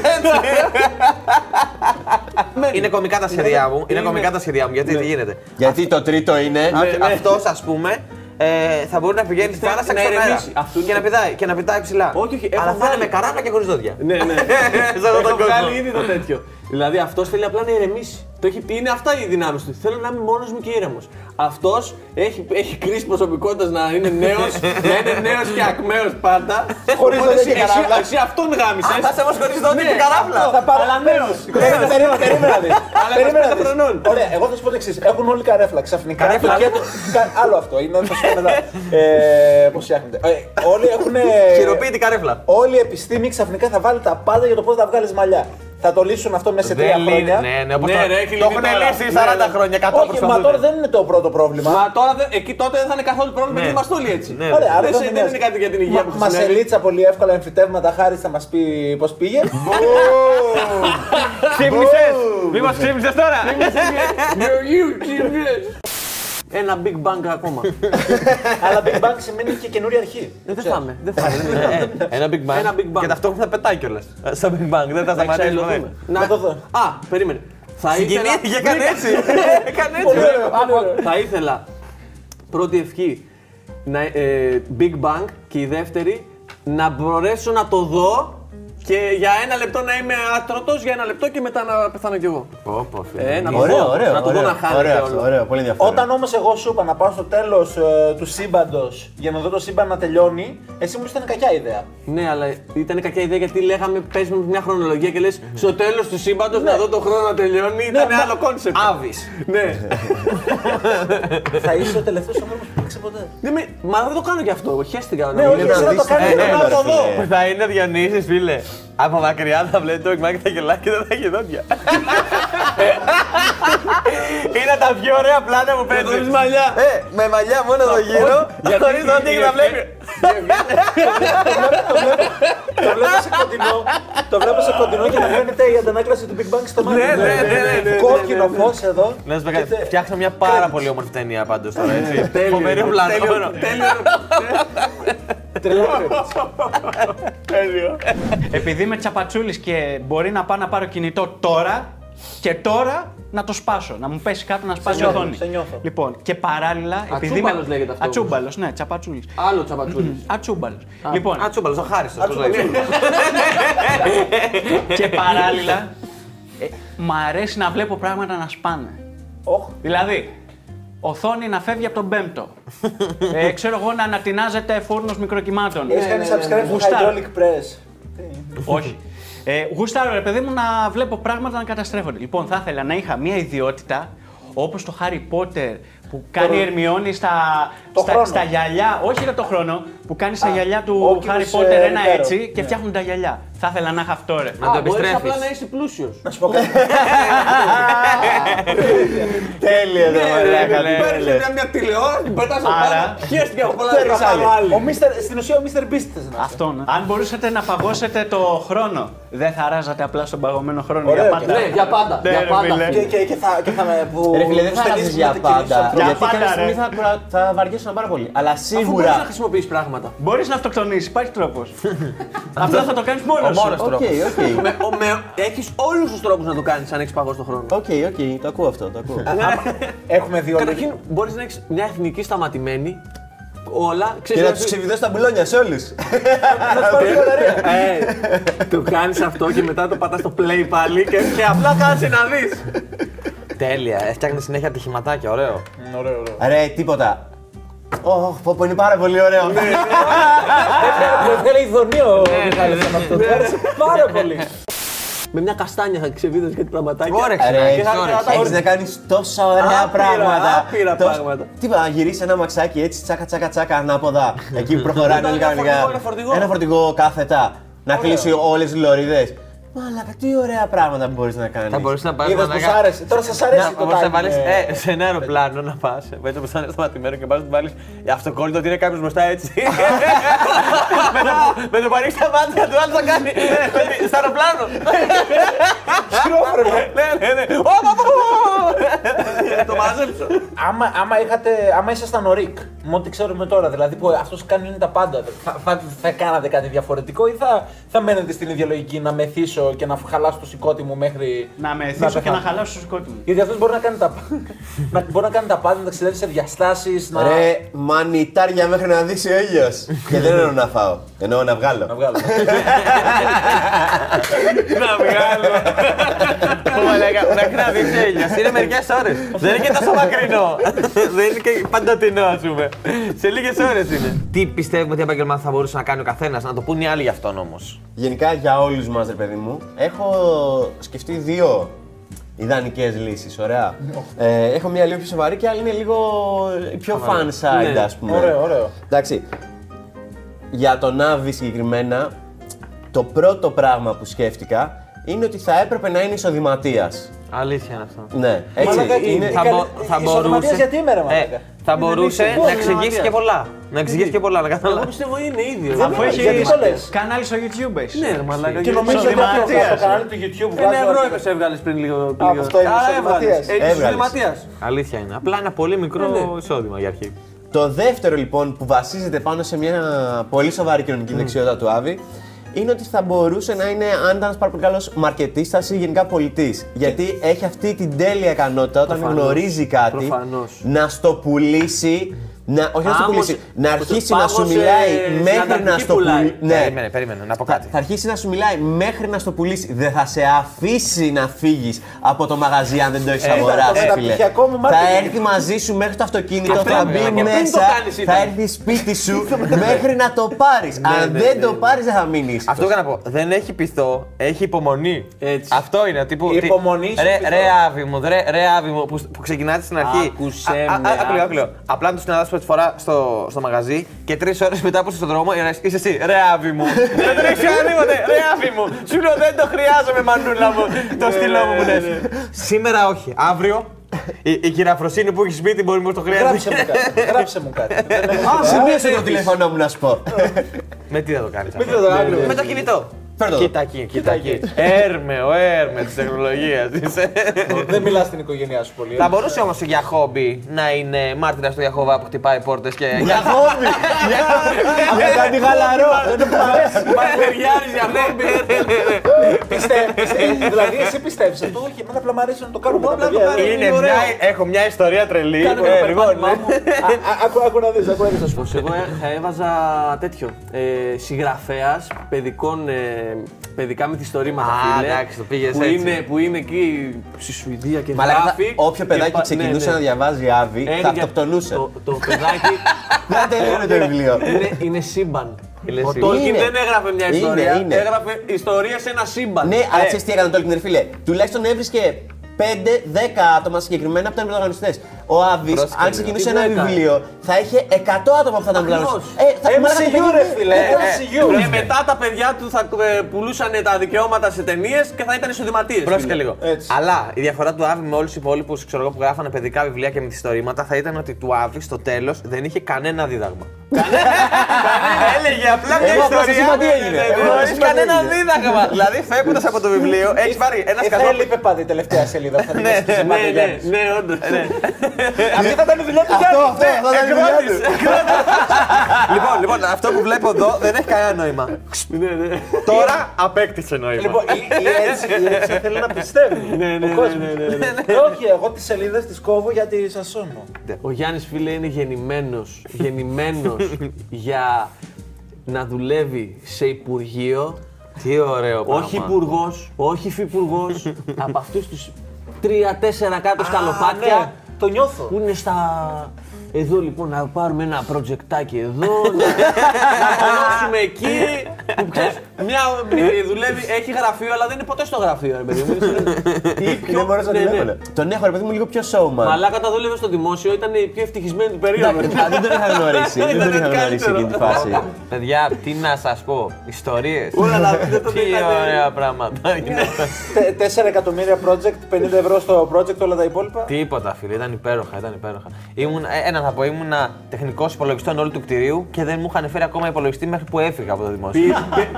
Είναι κομικά τα σχέδιά μου. Είναι κομικά τα σχέδιά μου. Γιατί τι γίνεται. Γιατί το τρίτο είναι. Αυτός, ας πούμε, ε, θα μπορεί να πηγαίνει στη θάλασσα να και στον αέρα. ηρεμήσει. Αυτό είναι Και να πηδάει, και να πηδάει ψηλά. Όχι, όχι, έχω Αλλά θα είναι βάλει. με καράβια και χωρίς δόντια. Ναι, ναι. Σε αυτόν τον Έχω κόσμο. βγάλει ήδη το τέτοιο. Δηλαδή αυτός θέλει απλά να ηρεμήσει. Το έχει, είναι αυτά οι δυνάμεις του. Θέλω να είμαι μόνος μου και ήρεμος. Αυτός έχει, έχει κρίση προσωπικότητας να είναι νέος, να είναι νέος και ακμαίος πάντα. Χωρίς Οπότε δόντια και εσύ- καράβλα. Εσύ αυτόν γάμισες. Θα σε όμω χωρί δόντια και καράβλα. Θα πάρω Αλλά νέος. Περίμενε, περίμενε, περίμενε να δεις. Αλλά Περίμενε να 25 δεις. χρονών. Ωραία, εγώ θα σου πω το εξής. Έχουν όλοι καρέφλα ξαφνικά. Καρέφλα. Το κέντρο- κα- Άλλο αυτό. Είναι, θα σου πω μετά. Ε, Πώς φτιάχνεται. Ε, Όλοι έχουν. Χειροποίητη καρέφλα. Όλη η επιστήμη ξαφνικά θα βάλει τα πάντα για το πώς θα βγάλεις μαλλιά. Θα το λύσουν αυτό μέσα σε τρία Δεν λύνει- χρόνια. Ναι, ναι, όπως Ναι, το- ρε, έχει το λυθεί έχουν τώρα. λύσει Ναι, 40 ναι. χρόνια, 100 Όχι, μα προσπαθούν. τώρα δεν είναι το πρώτο πρόβλημα. Μα τώρα δεν- εκεί τότε δεν θα είναι καθόλου πρόβλημα Ναι. γιατί είμαστε όλοι έτσι. Ναι. Ωραία, άρα Δεν δεν σε- θα δεν νοιάζει. είναι κάτι για την υγεία που Μα σε συνέβη. λίτσα πολύ εύκολα εμφυτεύματα χάρη θα μας πει πώς πήγε. Ξύπνησες! Μήπως ξύπνησες τώρα! Ένα Big Bang ακόμα. Αλλά Big Bang σημαίνει και καινούρια αρχή. Ε, Δεν θα είμαι. Δεν θα είμαι. Ε, Ένα Big Bang. Ένα Big Bang. Και ταυτόχρονα πετάει κιόλας. Στο Big Bang, δεν θα Να σταματήσει ξαϊλωθούμε. ποτέ. Να το δω. Α, περίμενε. Θα ήθελα. Συγκινήθηκε, έκανε έτσι. Έκανε Πολύ έτσι. ωραίο, πολύ ωραίο. Θα ήθελα πρώτη ευχή να, ε, Big Bang και η δεύτερη να μπορέσω να το δω και για ένα λεπτό να είμαι άτρωτος για ένα λεπτό και μετά να πεθάνω κι εγώ. Πω, πω, φίλε. Ε, να το Ωραίο, δω, ωραίο. να το δω ωραίο, να χάνεται ωραίο, όλο. αυτό, ωραίο, πολύ ενδιαφέρον. Όταν όμως εγώ σου είπα να πάω στο τέλος του σύμπαντος για να δω το σύμπαν να τελειώνει, εσύ μου ήταν κακιά ιδέα. Ναι, αλλά ήταν κακιά ιδέα γιατί λέγαμε πες με μια χρονολογία και λες στο τέλος του σύμπαντος να δω το χρόνο να τελειώνει. Ήταν μα- άλλο concept. Άβης. Ναι. θα είσαι ο τελευταίος άνθρωπος που παίξει ποτέ. Ναι, με- Μα δεν το κάνω κι αυτό. Χαίστηκα. Ναι, να όχι, μην- να εσύ να δεις το κάνεις την να τρέλα, το δω. φίλε. Που θα είναι ο Διονύσης, φίλε. Από μακριά θα βλέπει το εκμάκι και τα γελάει και δεν θα έχει δόντια. Είναι τα πιο ωραία πλάνα που παίζεις. χωρίς μαλλιά. Ε, με μαλλιά μόνο εδώ γύρω, Γιατί χωρίς δόντια και η τα βλέπει. Το βλέπω σε κοντινό, το βλέπω σε κοντινό και να φαίνεται η αντανάκλαση του Big Bang στο μάτι. Ναι, ναι, ναι, ναι, ναι, Κόκκινο φως εδώ. Να σου πω Και κάτι, τε- φτιάξαμε μια πάρα πολύ όμορφη ταινία πάντως τώρα, έτσι. Τέλειο. Φοβερή πλάνο. Τέλειο. Τρελό. Τέλειο. Επειδή είμαι τσαπατσούλης και μπορεί να πάω να πάρω κινητό τώρα και τώρα να το σπάσω. Να μου πέσει κάτω να σπάσει η νιώθω, οθόνη. σε νιώθω. Λοιπόν, και παράλληλα. επειδή είμαι- Ατσούμπαλος λέγεται αυτό όμως. Ατσούμπαλος, ναι, τσαπατσούλης. Άλλο τσαπατσούλης. Ατσούμπαλος. Λοιπόν, Α, τσούμπαλος, ο Χάριστος. πώς λέγεται. και παράλληλα. ε, μ' αρέσει να βλέπω πράγματα να σπάνε. Όχ. Δηλαδή, οθόνη να φεύγει από τον πέμπτο. ε, ξέρω εγώ να ανατινάζεται φούρνος μικροκυμάτων. Έχεις κάνει subscribe στο Γουστάρω. Hydraulic Press. Όχι. Ε, γουστάρω, ρε παιδί μου, να βλέπω πράγματα να καταστρέφονται. Λοιπόν, θα ήθελα να είχα μια ιδιότητα όπως το Harry Potter που κάνει η Ερμιόνη στα, Το στα, χρόνο. στα γυαλιά. Όχι για το χρόνο, που κάνει στα γυαλιά του όκιμους, Harry Potter ε, ένα Ριβέρο. έτσι και Ναι. φτιάχνουν τα γυαλιά. Θα ήθελα να είχα αυτό ρε. Να το Α, μπορείς επιστρέφεις. απλά να είσαι πλούσιος. Να σου πω κάτι. Τέλειο το μαλάκα. Παίρνεις μια, μια τηλεόραση, την πετάς από Άρα, πάνω. Χαίρεστηκε από πολλά παίρνεις να άλλη. κάνω άλλη. Ο Mr. Στην ουσία ο Mr. Beast θες να είσαι. Αυτό, ναι. Αν μπορούσατε να παγώσετε το χρόνο, δεν θα ράζατε απλά στον παγωμένο χρόνο Ωραίο για και πάντα. Ναι, για πάντα. Ναι, Για ρε, πάντα. φίλε. Και, και, και, θα, και θα με. Που, Ρε φίλε, δεν τους θα ταινίες αλλάζεις που για μετακινήσεις πάντα. από το- Για Γιατί πάντα, κάποια ρε. στιγμή θα, κουρα- θα βαριέσουν πάρα πολύ. Αλλά Αφού μπορείς να σίγουρα. χρησιμοποιείς πράγματα. Μπορείς να αυτοκτονήσεις, υπάρχει τρόπος. απλά θα το κάνεις μόνος Ο σου. μόνος Οκ, τρόπος. οκ. Με, ο- με, έχεις όλους τους τρόπους να το κάνεις αν έχεις παγώσει τον χρόνο. Οκ, οκ, το ακούω αυτό, το ακούω. Έχουμε δύο Καταρχήν μπορείς να έχεις μια εθνική σταματημένη, όλα, Και ξέρεις, να να τους σου- ξεβιδώσεις τα μπουλόνια σε όλους. Ε, το κάνεις αυτό και μετά το πατάς στο play πάλι και, και απλά κάτσε να δεις. Τέλεια. Έφτιαχνε συνέχεια ατυχηματάκια, ωραίο. Ωραίο, ωραίο. Ρε, τίποτα. Ωχ, πω, πω, είναι πάρα πολύ ωραίο. Μου έβγαλε ειδονίο ο Μιχάλης με αυτό. Του άρεσε πάρα πολύ. Με μια καστάνια θα ξεβίδωσες κάτι πραγματάκια. Όρεξη. Ρε, να έχεις έχεις- όρεξη. έχεις να κάνεις τόσα ωραία Άπειρα, πράγματα. άπειρα Τόσα- πράγματα. Τι είπα, να γυρίσεις ένα μαξάκι έτσι, τσάκα τσάκα τσάκα ανάποδα. Εκεί που προχωράνε Ένα όλοι κανονικά. φορτηγό, ένα φορτηγό. Ένα φορτηγό κάθετα. Να κλείσει όλες τις λωρίδες. Μαλάκα, τι ωραία πράγματα που μπορείς να κάνεις. Θα μπορούσε να πάρει Είδες που σ' άρεσε. Τώρα σας αρέσει το μπορείς να timing, βάλεις, ε. ε, σε ένα αεροπλάνο να πας. Έτσι όπω θα είναι σταματημένο και πας να του βάλεις αυτοκόλλητο ότι είναι κάποιος μπροστά έτσι. με, το, με το που ανοίξει τα μάτια του, άλλο θα κάνει. με τη- στο αεροπλάνο. Χειρόφρενο. ναι, ναι, ναι. Ω, πα, πα, πα. Το μάζεψω. άμα, άμα, είχατε, άμα ήσασταν ο Ρικ, με ό,τι ξέρουμε τώρα, δηλαδή που αυτός κάνει είναι τα πάντα, θα, θα, θα κάνατε κάτι διαφορετικό ή θα, θα μένετε στην ίδια λογική να μεθύσω και να χαλάσω το σηκώτη μου μέχρι. Να με θύσω και πεθάνω. να χαλάσω στο σκότι μου. Γιατί αυτό μπορεί να κάνει τα πάντα. να, μπορεί να κάνει τα πάντα, να ταξιδεύει σε διαστάσεις, να. Ρε, μανιτάρια μέχρι να δεις ο ήλιος. και δεν εννοώ να φάω. Εννοώ να βγάλω. να βγάλω. Να βγάλω. Μαλάκα, να κρατήσει ήλιος. Είναι μερικές ώρες. Δεν είναι και τόσο μακρινό. Δεν είναι και παντοτινό, ας πούμε. Σε λίγες ώρες είναι. Τι πιστεύουμε ότι επαγγελμά θα μπορούσε να κάνει ο καθένας, να το πούν οι άλλοι για αυτόν όμως; Γενικά για όλους μας, ρε παιδί μου, έχω σκεφτεί δύο ιδανικές λύσεις. Ωραία. Ε, έχω μία λίγο πιο σοβαρή και άλλη είναι λίγο πιο fan side, Ναι. ας πούμε. Ωραίο, ωραίο. Εντάξει. Για τον Άβη συγκεκριμένα, το πρώτο πράγμα που σκέφτηκα είναι ότι θα έπρεπε να είναι εισοδηματίας. Αλήθεια είναι αυτό. Ναι, έτσι. Μαλάκα, είναι... η- Θα, καλή- μπο- θα ισοδηματίας μπορούσε. γιατί είμαι, ρε ε, μαλάκα; θα Είναι μπορούσε λύση. να Πώς, εξηγήσει ισοδηματίας. και πολλά. Να εξηγήσει και πολλά, να Εγώ καταλάβει. πιστεύω είναι ίδιο. Δεν Αφού είναι, έχει γιατί το λες. κανάλι στο YouTube έχεις. Ναι, ρε μαλάκα. Και νομίζω ότι Ισοδηματίας. το κανάλι του YouTube Ένα βγάζει ευρώ όλα. έπεσε έβγαλες πριν λίγο. Α, αυτό είναι ισοδηματίας. Έχει Έβγαλες. ισοδηματίας. Αλήθεια είναι. Απλά ένα πολύ μικρό εισόδημα για αρχή. Το δεύτερο λοιπόν που βασίζεται πάνω σε μια πολύ σοβαρή κοινωνική δεξιότητα του Άβη είναι ότι θα μπορούσε να είναι αν ήταν πάρα πολύ καλός μαρκετίστα ή γενικά πολιτής. Γιατί έχει αυτή την τέλεια ικανότητα όταν Προφανώς. γνωρίζει κάτι Προφανώς. να στο πουλήσει. Να, όχι να στο Άμμος- πουλήσει, να πως αρχίσει το να σου πάγωσε μιλάει στην μέχρι να Ανταρκτική στο πουλάει. πουλήσει. Ναι, Περίμενε, περίμενε, να πω θα, κάτι. θα αρχίσει να σου μιλάει μέχρι να στο πουλήσει. Δεν θα σε αφήσει να φύγει από το μαγαζί αν δεν το έχει Ε, αγοράσει, το φίλε. μεταπτυχιακό μου Θα marketing. έρθει μαζί σου μέχρι το αυτοκίνητο, Και θα πριν- μπει και πριν το μέσα, κάνεις θα ήταν. έρθει σπίτι σου μέχρι να το πάρει. Αν δεν το πάρει, δεν θα μείνει. Αυτό είχα να πω. Δεν έχει πειθό, έχει υπομονή. Έτσι. Αυτό είναι. Τύπου, Η τι- υπομονή σου Ρε, πειθό. ρε άβη μου, ρε, ρε άβη μου, που, που ξεκινάτε στην αρχή. Άκουσε Α, α, με, α, Άκουλο, άκουσε. άκουλο. Απλά να του συναντάς πρώτη φορά στο, στο μαγαζί και τρεις ώρες μετά που είσαι στον δρόμο είσαι είσαι εσύ. Ρε άβη μου. δεν τον έχει κάνει τίποτε. Ρε άβη μου. Σου λέω δεν το χρειάζομαι, μανούλα μου. το στυλό μου που λες. Σήμερα όχι. Αύριο η, η κυραφροσύνη που έχεις σπίτι μπορεί να το Γράψε χρειάζεται. μου κάτι. Γράψε μου κάτι. Δεν έχω- Σημείωσε το τηλέφωνο μου να σου πω. Με τι θα το κάνεις. τι θα το κάνεις. Με το κινητό. Φέρ' το. Κοίτα εκεί, κοίτα εκεί. Έρμε, ο έρμε της τεχνολογίας. Δεν μιλάς στην οικογένειά σου πολύ. Θα μπορούσε όμως για χόμπι να είναι μάρτυρα του Ιαχώβα που χτυπάει πόρτες και. Για χόμπι! Αυτό κάτι χαλαρό. Μαχαιριάρη για χόμπι. Πιστεύει. Δηλαδή, εσύ πιστεύεις αυτό; Όχι, εμένα απλά μου αρέσει να το κάνω. Εγώ με τα απλά το παιδιά. κάνω. Είναι Είναι μια, ωραίο. έχω μια ιστορία τρελή. Κάνω Ε, ένα λοιπόν, περπάτημά μου. Α, α, Άκου άκου να δεις, άκου να δεις, ας πούμε. Πως εγώ ε, θα έβαζα τέτοιο. Ε, Συγγραφέας παιδικών, ε, παιδικά μυθιστορήματα. Α, φίλε, εντάξει, το πήγες που έτσι. Είναι, που είναι εκεί στη Σουηδία και Μαλάκα, γράφει. όποιο και παιδάκι πα- ξεκινούσε ναι, να ναι. διαβάζει Άβη, Έχει θα για- αυτοκτονούσε. Το, το παιδάκι Δεν τελειώνει το βιβλίο. είναι, είναι σύμπαν. Είναι Ο σύμπαν. Τόλκιν Είναι. δεν έγραφε μια Είναι, ιστορία, είναι. έγραφε ιστορία σε ένα σύμπαν. Ναι, αλλά Ε, ξέρεις τι έκανε το Tolkien, ρε φίλε. Τουλάχιστον έβρισκε 5-10 άτομα συγκεκριμένα που ήταν πρωταγωνιστές. ο Άβη, Πρόσεχε αν λίγο. ξεκινούσε Τι ένα έκανε. βιβλίο, θα είχε 100 άτομα που θα ήταν πλάνο. Ακριβώς. Ε, θα μαλάκα, MCU το ρε παιδί- φίλε, ε, MCU. Και μετά τα παιδιά του θα ε, πουλούσαν τα δικαιώματα σε ταινίες και θα ήταν εισοδηματίε. Πρόσεχε λίγο. Έτσι. Αλλά η διαφορά του Άβη με όλους τους υπόλοιπους που γράφανε παιδικά βιβλία και μυθιστορήματα θα ήταν ότι του Άβη στο τέλος δεν είχε κανένα δίδαγμα. Έλεγε απλά μια Εγώ απλά στο ιστορία. σήμα τι έγινε. Ναι, ναι, Εγώ ναι, στο Χωρίς σήμα τι κανένα έγινε. δίδαγμα. Δηλαδή φεύγοντας από το βιβλίο, έχεις πάρει ένα Ε, σκατό. θα έλειπε πάντα η τελευταία σελίδα. που Θα την έσκησε Ναι, πάντα ο ναι, Γιάννης. ναι, όντως. Αυτή θα ήταν η δουλειά του Αυτό, Γιάννη. αυτό, αυτό ήταν η δουλειά του. Λοιπόν, λοιπόν, αυτό που βλέπω εδώ δεν έχει κανένα νόημα. Τώρα απέκτησε νόημα. Λοιπόν, η η έτσι η έτσι θέλει να πιστεύει. Ναι, ναι, ο ναι, κόσμος. ναι, ναι, ναι. Ε, Όχι, εγώ τις σελίδες τις κόβω γιατί σας σώνω. Ο Γιάννης φίλε είναι γεννημένος γεννημένος για να δουλεύει σε υπουργείο. Τι ωραίο πράγμα. Όχι υπουργός, όχι υφυπουργός. από αυτούς τους τρία-τέσσερα κάτω σκαλοπάτια ναι, το νιώθω. που είναι στα. Εδώ λοιπόν να πάρουμε ένα projectάκι εδώ, να, να μονώσουμε εκεί. Που, ξέρεις, μια ε, δουλεύει, έχει γραφείο, αλλά δεν είναι ποτέ στο γραφείο, ρε παιδί μου. Είναι πιο- Δεν μπορούσα να ναι, την ναι. έβαλε. Τον έχω ρε παιδί μου λίγο πιο showman. Μαλάκα τα δούλευε στο δημόσιο, ήταν η πιο ευτυχισμένη του περίοδου. Εντάξει, α, Δεν τον είχα γνωρίσει. Δεν τον Ήταν είχα γνωρίσει καλύτερο. εκείνη τη φάση. Παιδιά, τι να σας πω. Ιστορίες. Όλα τα βίντεο τότε Τι ήταν- ωραία πράγματα. Τε- 4 εκατομμύρια project, 50 ευρώ στο project, όλα τα υπόλοιπα. Τίποτα, φίλε, ήταν υπέροχα, ήταν υπέροχα. Ήμουν, ε, ένα θα πω, ήμουνα τεχνικός υπολογιστών όλου του κτηρίου και δεν μου είχαν φέρει ακόμα υπολογιστή μέχρι που έφυγα από το δημόσιο.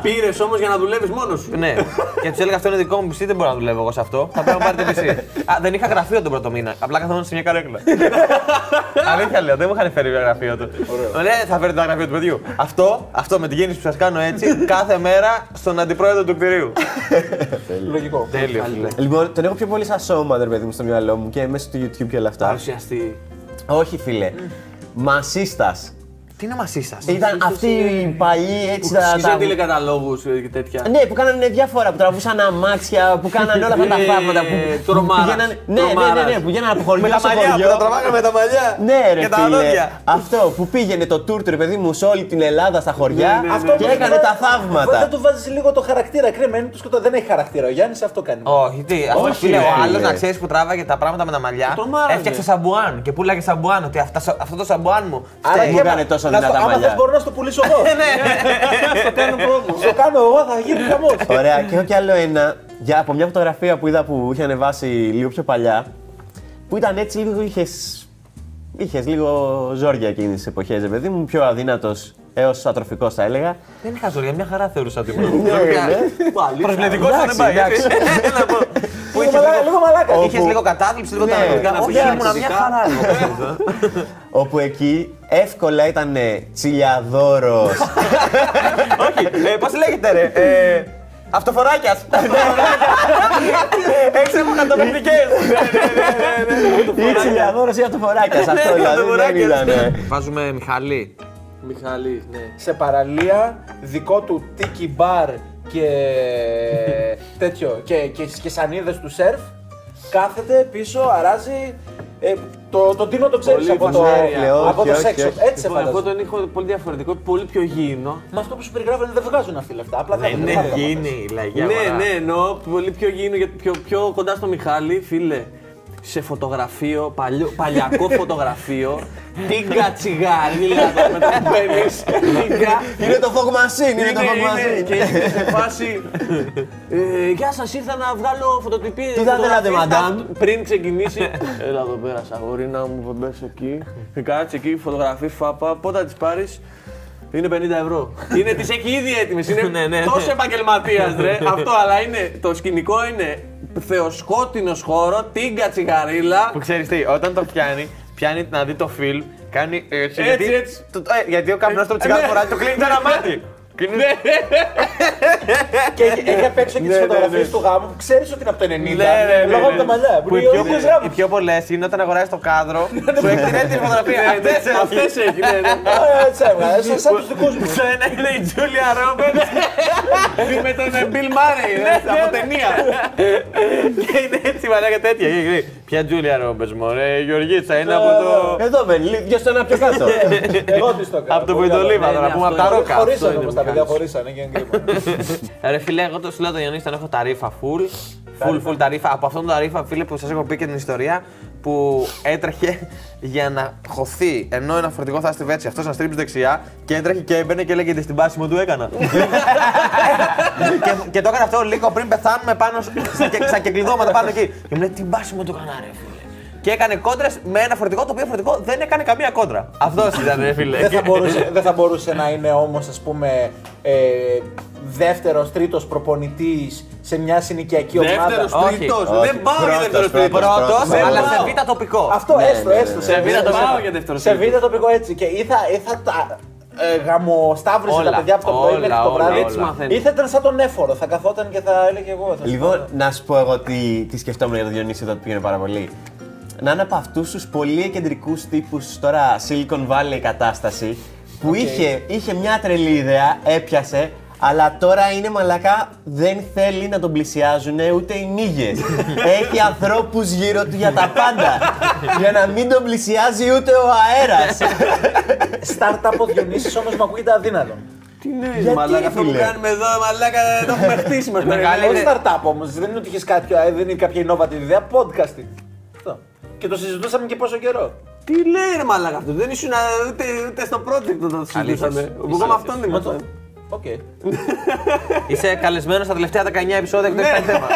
Πήρες όμως για να δουλεύεις μόνος σου. ναι, και τους έλεγα αυτό είναι δικό μου PC, δεν μπορώ να δουλεύω εγώ σε αυτό. Θα πρέπει να πάρετε PC. Α, δεν είχα γραφείο τον πρώτο μήνα. Απλά καθόμουν σε μια καρέκλα. Αλήθεια λέω, δεν μου είχαν φέρει γραφείο του. Ωραία, θα φέρετε τα γραφείο του παιδιού. Αυτό, αυτό με την κίνηση που σας κάνω έτσι, κάθε μέρα στον αντιπρόεδρο του κτηρίου. Λογικό. Τέλειο, φίλε. Λοιπόν, τον έχω πιο πολύ σαν showman ρε παιδί μου στο μυαλό μου και μέσα στο YouTube και όλα αυτά. Παρουσιαστή. Όχι φίλε. Μασίστας. Τι είναι μαζί σας; Ήταν αυτοί οι παλιοί έτσι τα. Ξέρω τα- τηλεκαταλόγους και τέτοια. Ναι, που κάνανε διάφορα, που τραβούσαν αμάξια, που κάνανε όλα αυτά τα Ε, θαύματα. Που τρομάρας, πηγαίνανε- Ναι, ναι, ναι, τρομάρας. ναι, που γίνανε από χωριό Με τα σε μαλλιά, χωριό. που τα τραβάγαμε με τα μαλλιά. Ναι, ρε και τα φίλε. δόντια. Αυτό που πήγαινε το tour του ρε παιδί μου σε όλη την Ελλάδα στα χωριά Ναι, ναι, ναι. αυτό και όμως έκανε δεν- τα Δεν θαύματα. του βάζεις λίγο το χαρακτήρα. Κρέμα είναι του σκοτώ. Δεν έχει χαρακτήρα. Ο Γιάννης αυτό κάνει. Όχι, τι, αυτό Όχι, φίλε, ρε, ο άλλος φίλε. να ξέρεις που τράβαγε τα πράγματα με τα μαλλιά. Το μάρανε. Έφτιαξε σαμπουάν και πουλάγε σαμπουάν. Ότι αυτά- αυτό το σαμπουάν μου. Άρα φταίει. μου έκανε τόσο να στο- δυνατά Άμα μαλλιά. θες μπορώ να στο πουλήσω εγώ. Στο κάνω promo. Στο κάνω εγώ, θα γίνει χαμός. Ωραία, και έχω κι άλλο ένα για, από μια φωτογραφία που είδα που είχε ανεβάσει λίγο πιο παλιά. Που ήταν έτσι λίγο είχε. Είχες λίγο ζόρια εκείνη τις εποχές, ρε παιδί μου, πιο αδύνατος έως ατροφικός θα έλεγα. Δεν είχα ζωρία, μια χαρά θεωρούσα ότι ήμουν. Ναι, ναι. Προσβλητικό Εντάξει, δεν πάει. εντάξει. έτσι. Να πω. Που Λίγο είχες μαλάκα, λίγο- λίγο μαλάκα. Όπου- Είχες λίγο κατάθλιψη, λίγο Ναι, τα ναρκωτικά. όχι, Όχι, ήμουν μια φυσικά. χαρά. εγώ, πιστεύω. Όπου εκεί εύκολα ήταν τσιλιαδόρος. Όχι, πώς λέγεται ρε. ε, Αυτοφοράκιας. Έξω από χαρτοπεχνικέ. ή τσιλιαδόρος ή αυτοφοράκιας. Αυτό δηλαδή δεν ήταν. Βάζουμε Μιχαλή. Μιχαλή, ναι. σε παραλία, δικό του tiki bar και τέτοιο και, και, και σανίδες του σερφ. Κάθεται πίσω, αράζει. Ε, το, τον Τίνο το ξέρεις Πολύ από το, φασαρία. από Όχι, το όχι, sex shop. όχι. Έτσι σε Λοιπόν, εγώ φαντάζομαι. τον έχω πολύ διαφορετικό, πολύ πιο γήινο. Μα αυτό που σου περιγράφουν δεν βγάζουν αυτοί λεφτά. Απλά Δεν κάθονται, είναι δεν βγάζουν. γίνει, λαγιά. Ναι, ναι, εννοώ πολύ πιο γήινο, γιατί πιο, πιο κοντά στο Μιχάλη, φίλε. Σε φωτογραφείο, παλιό, παλιακό φωτογραφείο, τίγκα τσιγαρίλα με το που παίρνεις, τίγκα. Είναι το fog machine, είναι το Είναι, fog είναι, machine. και είναι σε φάση. Ε, γεια σας, ήρθα να βγάλω φωτοτυπίε. Τι θα θέλατε, μαντάμ; Πριν ξεκινήσει. Έλα εδώ πέρα, σαγόρινα μου, μπε εκεί. Και κάτσε εκεί, φωτογραφίες, φάπα. Πότε θα τις πάρεις. Είναι 50 ευρώ. είναι, τις έχει ήδη έτοιμες. Είναι Ναι, ναι, ναι. τόσο επαγγελματίας, ρε. Αυτό, αλλά είναι, το σκηνικό είναι θεοσκότεινος χώρο, τίγκα τσιγαρίλα. Που ξέρεις τι, όταν το πιάνει, πιάνει να δει το φιλμ, κάνει έτσι. Έτσι, γιατί, έτσι. το- ε, γιατί ο καπνός του τσιγάρο ναι. φοράει, το κλείνει ένα μάτι. Κλείνει- Και έχει, έχει απ' έξω και τι Ναι, ναι, φωτογραφίε ναι. του γάμου που ξέρει ότι είναι από το 90. Ναι, ναι, ναι, Λόγω ναι. από τα μαλλιά. Που Που οι είναι πιο, ο ίδιος γάμος. οι πιο πολλέ είναι όταν αγοράζει το κάδρο, σου έχει την έτοιμη φωτογραφία. Ναι, ναι, Αυτές έχει. Αυτές έχει, ναι, ναι. Ε, Έτσι έβγαλε, σαν- σαν τους δικούς μου. Στο ένα είναι η Τζούλια Ρόμπερτ. με τον ε, Bill Murray, ρε, από ταινία. Και είναι έτσι μαλάκα τέτοια. Και λέει, Ποια Τζούλια Ρόμπερτ, μωρέ, η Γεωργίτσα είναι από το. Εδώ μπαίνει, λίγο- δυο στο ένα πιο κάτω. Εγώ τι το κάνω. Από το πολύ καλά. Βοηδολίβα, Ναι, τώρα ναι, πούμε από αυτό τα είναι. ρόκα. Χωρίσανε είναι όμως που τα παιδιά, κάνεις. χωρίσανε και είναι κρίμα. Ρε φίλε, εγώ το σου λέω το Ιωνίς, τον έχω τα ρήφα full. Full, full τα ρήφα. Από αυτόν τον τα ρήφα, φίλε, που σας έχω πει και την ιστορία, που έτρεχε για να χωθεί ενώ ένα φορτηγό θα στριβεί έτσι, αυτός να στρίψει δεξιά και έτρεχε και έμπαινε και έλεγε στην πάση μου του έκανα. και, και το έκανε αυτό λίγο πριν πεθάνουμε πάνω σ- στα, και- στα κεκλειδώματα πάνω εκεί. Και μου λέει την πάση μου του έκανα, ρε φίλε. Και έκανε κόντρες με ένα φορτηγό το οποίο φορτηγό δεν έκανε καμία κόντρα. Αυτός ήταν, ρε φίλε. Δεν θα, μπορούσε, δεν θα μπορούσε να είναι όμως, ας πούμε, ε, δεύτερος, τρίτος προπονητής σε μια συνοικιακή ομάδα. Δεύτερος, Όχι, τρίτος. όχι. Δεν πάω για Πρώτος, δεύτερος πρώτος. τρίτος. Πρώτος, Δεν αλλά πάω. σε β' τοπικό. Αυτό Ναι, έστω, ναι, έστω. ναι. Σε Σε β' β' τοπικό. πάω για δεύτερο Σε τρίτο. β' τοπικό έτσι. Και ή θα, ή θα τα ε, γαμοσταύρωσε Όλα, τα παιδιά από το πρωί όλα, μέχρι το όλα, βράδυ. έτσι μαθαίνεις. Ή θα ήταν σαν τον έφορο. Θα καθόταν και θα έλεγε εγώ. Θα σου Λοιπόν, πω. να σου πω εγώ τι, τι σκεφτόμουν για τον Διονύση εδώ που πήγαινε πάρα πολύ. Να είναι από αυτούς τους πολύ εκεντρικούς τύπους τώρα Silicon Valley κατάσταση που είχε, είχε μια τρελή ιδέα, έπιασε, αλλά τώρα είναι μαλακά, δεν θέλει να τον πλησιάζουν ούτε οι νύγες. Έχει ανθρώπους γύρω του για τα πάντα. για να μην τον πλησιάζει ούτε ο αέρας. Startup ο Διονύσης όμως μου ακούγεται αδύνατον. Τι ναι, Γιατί, μαλάκα, αυτό που φίλε; κάνουμε εδώ, μαλάκα, το έχουμε χτίσει μας. Μεγάλη περιμένει. Όχι startup όμως, δεν είναι ότι είχες κάποιο, ε, δεν είναι κάποια innovative ιδέα, podcasting. Αυτό. Και το συζητούσαμε και πόσο καιρό. Τι λέει ρε μαλάκα αυτό, δεν ήσουν α, ούτε, ούτε στο project όταν το συζητούσαμε. Εγώ με αυτόν δεν ήμασταν. Οκ. Είσαι καλεσμένος στα τελευταία 19 επεισόδια και το έχεις κάνει θέμα.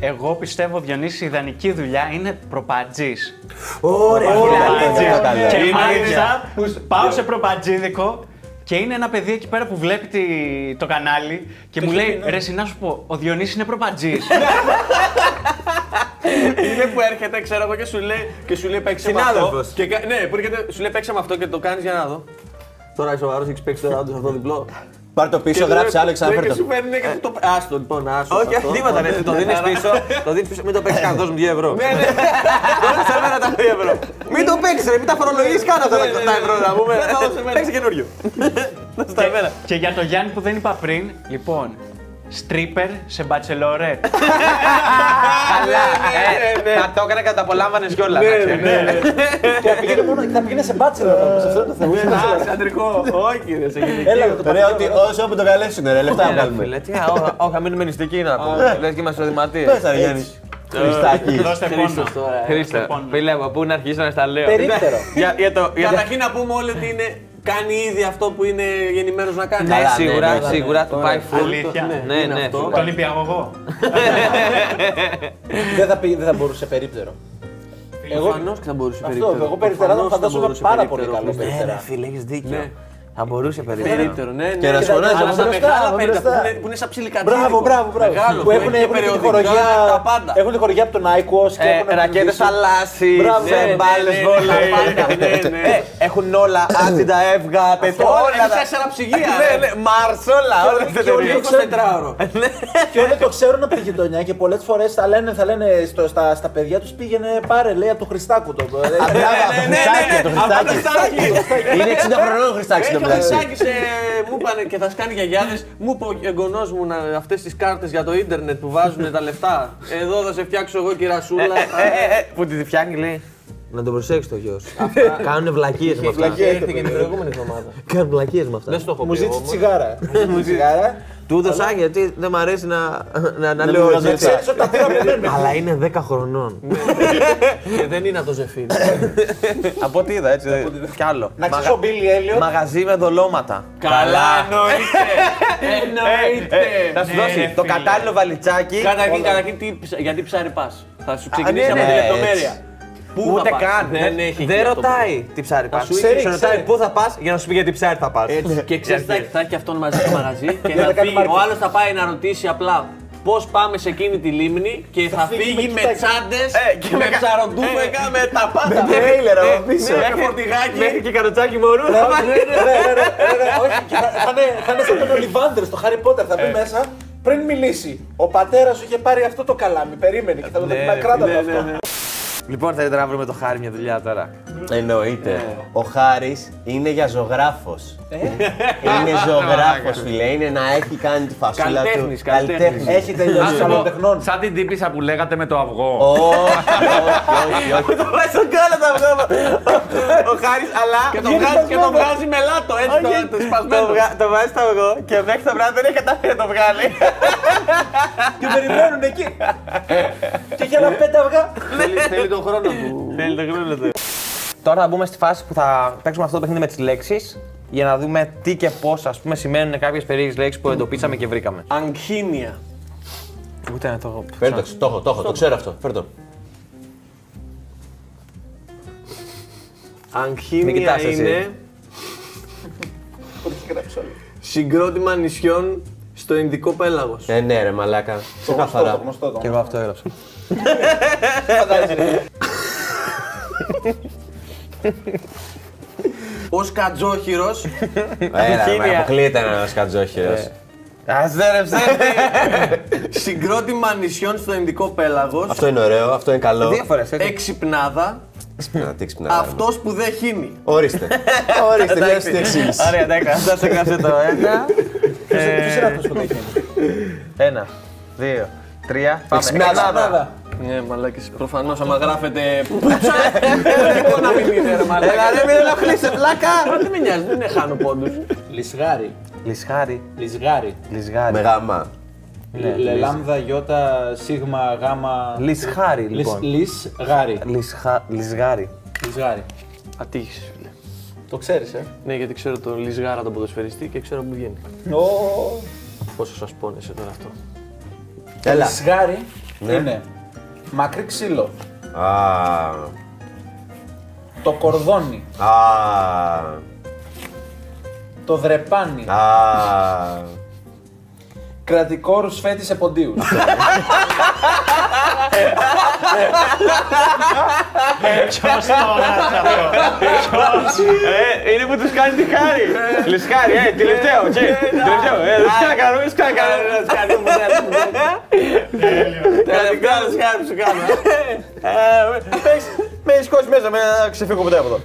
Εγώ πιστεύω, Διονύση, η ιδανική δουλειά είναι προπατζής. Ωραία, Προπατζής. καλό. Και Είναι μάλιστα πάω σε προπατζίδικο και είναι ένα παιδί εκεί πέρα που βλέπει τη- το κανάλι και μου λέει ρε εσύ, να σου πω, ο Διονύσης είναι προπατζής. Είναι που έρχεται, ξέρω εγώ, και σου λέει, και σου λέει παίξε με αυτό. Συνάδελφος. Και, κα- ναι, που έρχεται, σου λέει παίξε με αυτό και το κάνεις για να δω. Τώρα είσαι σοβαρό, έχεις παίξει τώρα όντως αυτό διπλό. Πάρ το πίσω, Και γράψε λέει- άλλο, λέει ξαναφέρ Και το. σου φέρνει και το. Άστο λοιπόν, άστο. Όχι, όχι, αυτό. τίποτα. ρε, Το δίνεις πίσω. Το δίνεις πίσω. Μην το παίξεις καν, δώσ' μου 2 ευρώ. Ναι, ναι. Δώσε σε μένα τα 2 ευρώ. Μην το παίξεις, ρε, μην τα φορολογήσει καν αυτά Ναι, ναι, τα ναι. ευρώ να πούμε. Δεν θα δώσω εμένα. Παίξει καινούριο. Δώσε τα εμένα. και για το Γιάννη που δεν είπα πριν, λοιπόν, stripper σε μπατσελορέτ. Καλά. ναι, ε, ναι. Θα το έκανε κατά απολάμβανες κιόλας. Ναι, ναι, ναι. Και θα πήγαινε μόνο- θα πήγαινε σε bachelor όμως, αυτό είναι το θέμα. Α, σε αντρικό. Όχι, ρε, σε γυναικείο. Έλα να το Ρε, ότι όσο που το καλέσουν, ρε, λεφτά βγάλουμε. Φίλε, τι, α, όχι, όχι, θα μείνουμε νηστικοί να πούμε. Λες και είμαστε οδηματίες. Πες τα, Γιάννης. Χριστάκη. Δώστε πόνο. Χρήστος τώρα, ε. Χρήστε, Λοιπόν. φίλε μου, πού να αρχίσω να στα λέω. Περίπτερο. Για, για το, για το, Καταρχήν να πούμε όλοι ότι είναι, κάνει ήδη αυτό που είναι γεννημένος να κάνει. ναι, Καλά, ναι, σίγουρα, ναι, ναι, σίγουρα του πάει full. Αλήθεια. Ναι, είναι ναι, αυτό. full. Το Ολυμπιακό. Δεν θα, πει- δεν θα μπορούσε περίπτερο. Εγώ, Προφανώς και θα μπορούσε αυτό, περίπτερο. εγώ περιφτερά Προφανώς θα θα φαντάζομαι μπορούσε πάρα πολύ περίπτερο, καλό Χρήστο. Ναι, ρε περιφτερά. φίλε, έχεις δίκιο. Ναι. Θα μπορούσε περίπτερο. Περίπτερο, ναι, ναι. Και να σου φωνάζει Αλλά από στα μπροστά, μεγάλα από περίπτερα μπροστά. που είναι- που είναι σαν ψιλικατζίδικο. Μπράβο, μπράβο, μπράβο. Μεγάλο, που έχουν, έχει έχουν, και τη περιοδικά, χορηγιά, τα πάντα. έχουν τη χορηγιά από τον Άικος και έχουν Ε, Ρακέτες επενδύσει. θαλάσσι, Μπράβο, σε ναι, ναι, μπάλες ναι, βόλεϊ. τα πάντα, ναι, ναι. Ε, Έχουν όλα, άσυντα έβγα, τέτοια. Όλα, Όλα είναι τα- σαν ξεραψυγεία, Ναι, ρε. ναι, Μάρς, όλα, όλα. Και όλοι Και το 24ωρο. Και όλοι το ξέρουν από τη γειτονιά και πολλές φορές θα λένε, θα λένε στο, στα, στα παιδιά τους πήγαινε πάρε λέει από το Χριστάκου το. Μπράβο, το Χριστάκη, το Χριστάκη. Είναι 60 χρονών ο Χριστάκης Έχει το ο μεταξύ. Χριστάκης, ε, μου είπανε και θα σκάνει γιαγιάδες, μου είπε ο εγγονός μου να, αυτές τις κάρτες για το ίντερνετ που βάζουν τα λεφτά. Εδώ θα σε φτιάξω εγώ κυρασούλα. Ε, ε, ε, Που τη φτιάχνει, λέει. Να τον προσέξεις το γιος. Κάνουν βλακίες με αυτά. Ήρθε και την προηγούμενη εβδομάδα. Κάνουν βλακίες με αυτά. Δεν στο έχω Μου πει ζήτησε εγώ. τσιγάρα. τσιγάρα. Του έδωσα γιατί δεν μ' αρέσει να, να, να μην λέω βγάζω έτσι. Ξέρεις ότι τα πήρα από μένα. Αλλά είναι 10 χρονών. Και δεν είναι από το ζεφίρ. Από ό,τι είδα, έτσι. Κι άλλο. Να ξέρεις Μαγα- ο Μπίλι Έλιο. Μαγαζί με δολώματα. Καλά, εννοείται. Εννοείται. Ε, Θα σου δώσει το κατάλληλο βαλιτσάκι. Καταρχήν, καταρχήν, τι ψ- γιατί ψάρι πας. Θα σου ξεκινήσει ναι, από τη ναι, λεπτομέρεια. Πού Ούτε θα πας; καν. Δεν έχει. Δεν εκεί αυτό. ρωτάει τι ψάρι πας. σου Σε ξέρει, ρωτάει ξέρεις. πού θα πας για να σου πει γιατί ψάρι θα πας. Έτσι. Και ξέρεις, θα, θα έχει αυτόν μαζί στο μαγαζί και Για θα να κάνει φύγει. Ο marketing. άλλος θα πάει να ρωτήσει απλά πώς πάμε σε εκείνη τη λίμνη και θα, φύγει φύγει με με κοιτάκι. τσάντες Ε, και και με με κα- ψαροντούφεκα με τα πάντα. Με τρέιλερ από πίσω. Με φορτηγάκι. Μέχρι και καροτσάκι μωρού. Ναι, ναι, ναι, ναι, ναι, όχι, και θα- θα είναι- Θα είναι σαν τον Ολιβάντερ στο Χάρι Πότερ. Θα μπει μέσα πριν μιλήσει. Ο πατέρας σου είχε πάρει αυτό το καλάμι. Περίμενε και θα το Ναι, πει κράτα το ναι, αυτό. Ναι, ναι. Λοιπόν, θα ήθελα να βρούμε το χάρη μια δουλειά τώρα; Εννοείται. Ο Χάρης είναι για ζωγράφος. είναι ζωγράφος, φίλε. Είναι να έχει κάνει τη φασούλα του. Καλλιτέχνης, καλλιτέχνης. Έχει τελειώσει Να σου πω, άλλων τεχνών. Σαν την τύπησα που λέγατε με το αυγό. Όχι, όχι, όχι. Το βάζει στον κόλλο το αυγό. Ο Χάρης, αλλά. Και το βγάζει, και το βγάζει με λάτο, έτσι το, το Το, σπασμένο. βγα- το βάζει στο αυγό και μέχρι το βράδυ δεν έχει καταφέρει να το βγάλει. Και περιμένουν εκεί. Και έχει άλλα πέντε αυγά. Θέλει, θέλει τον χρόνο του. Θέλει το χρόνο του. Τώρα θα μπούμε στη φάση που θα παίξουμε αυτό το παιχνίδι με τις λέξεις για να δούμε τι και πώς ας πούμε σημαίνουν κάποιες περίεργες λέξεις που εντοπίσαμε και βρήκαμε. Αγχίνια. Ούτε να το. Φέρ το, το έχω, το έχω, το ξέρω αυτό. Φέρ το. Μην Αγχίνια κοιτάς εσύ. είναι συγκρότημα νησιών στο Ινδικό πέλαγος. Ε, ναι, ρε, μαλάκα. Το Ξεκαθαρά. γνωστό το. Και εγώ αυτό έγραψα. Ο Σκατζόχυρος Έλα, Χίλια. μα αποκλείεται ένα κατζόχυρο. Αζέρεψε! συγκρότημα νησιών στο Ινδικό πέλαγος. Αυτό είναι ωραίο, αυτό είναι καλό. Δύο φορές έτσι. Εξυπνάδα. Να δείξει πνεύμα. Αυτός που δεν χύνει. Ορίστε. Ορίστε, μια τι εξήγηση. Ωραία, εντάξει, αυτό έγραψε το ένα. Ποιος είναι αυτός που το έχει. Ένα, δύο, τρία. Πάμε. Εξυπνάδα. Ελλάδα. Ναι, μαλάκες, προφανώς άμα γράφετε πουτσα, δεν να μην είναι ρε μαλάκα. Έλα ρε, μην ενοχλείσαι, πλάκα! Μα δεν με νοιάζει, δεν χάνω πόντους. Λισγάρι. Λισχάρι. Λισγάρι. Λισγάρι. Με γάμα. Λε λάμδα, γιώτα, σίγμα, γάμα. Λισχάρι, Λις- λοιπόν. Λισγάρι. Λισχα- Λισγάρι. Λισγάρι. Ατύχησες, φίλε. Το ξέρεις, ε; Ναι, γιατί ξέρω τον Λισγάρα τον ποδοσφαιριστή και ξέρω που βγαίνει. Ω, Πόσο σας πόνεσε τώρα αυτό. Έλα. Λισγάρι Ναι. είναι μακρύ ξύλο. Α. Το κορδόνι. Α. Το δρεπάνι. Α. Κρατικό ρουσφέτη σε ποντίου. Ποιος το έγραψε αυτό. Ε, είναι που τους κάνει τη χάρη. Λισχάρι, ε, τελευταίο, οκ. Τελευταίο, ε, σκάκα, ρε, σκάκα. Τελευταίο λισχάρι σου κάνω. Με έχεις σκώσει μέσα, με να ξεφύγω ποτέ από εδώ.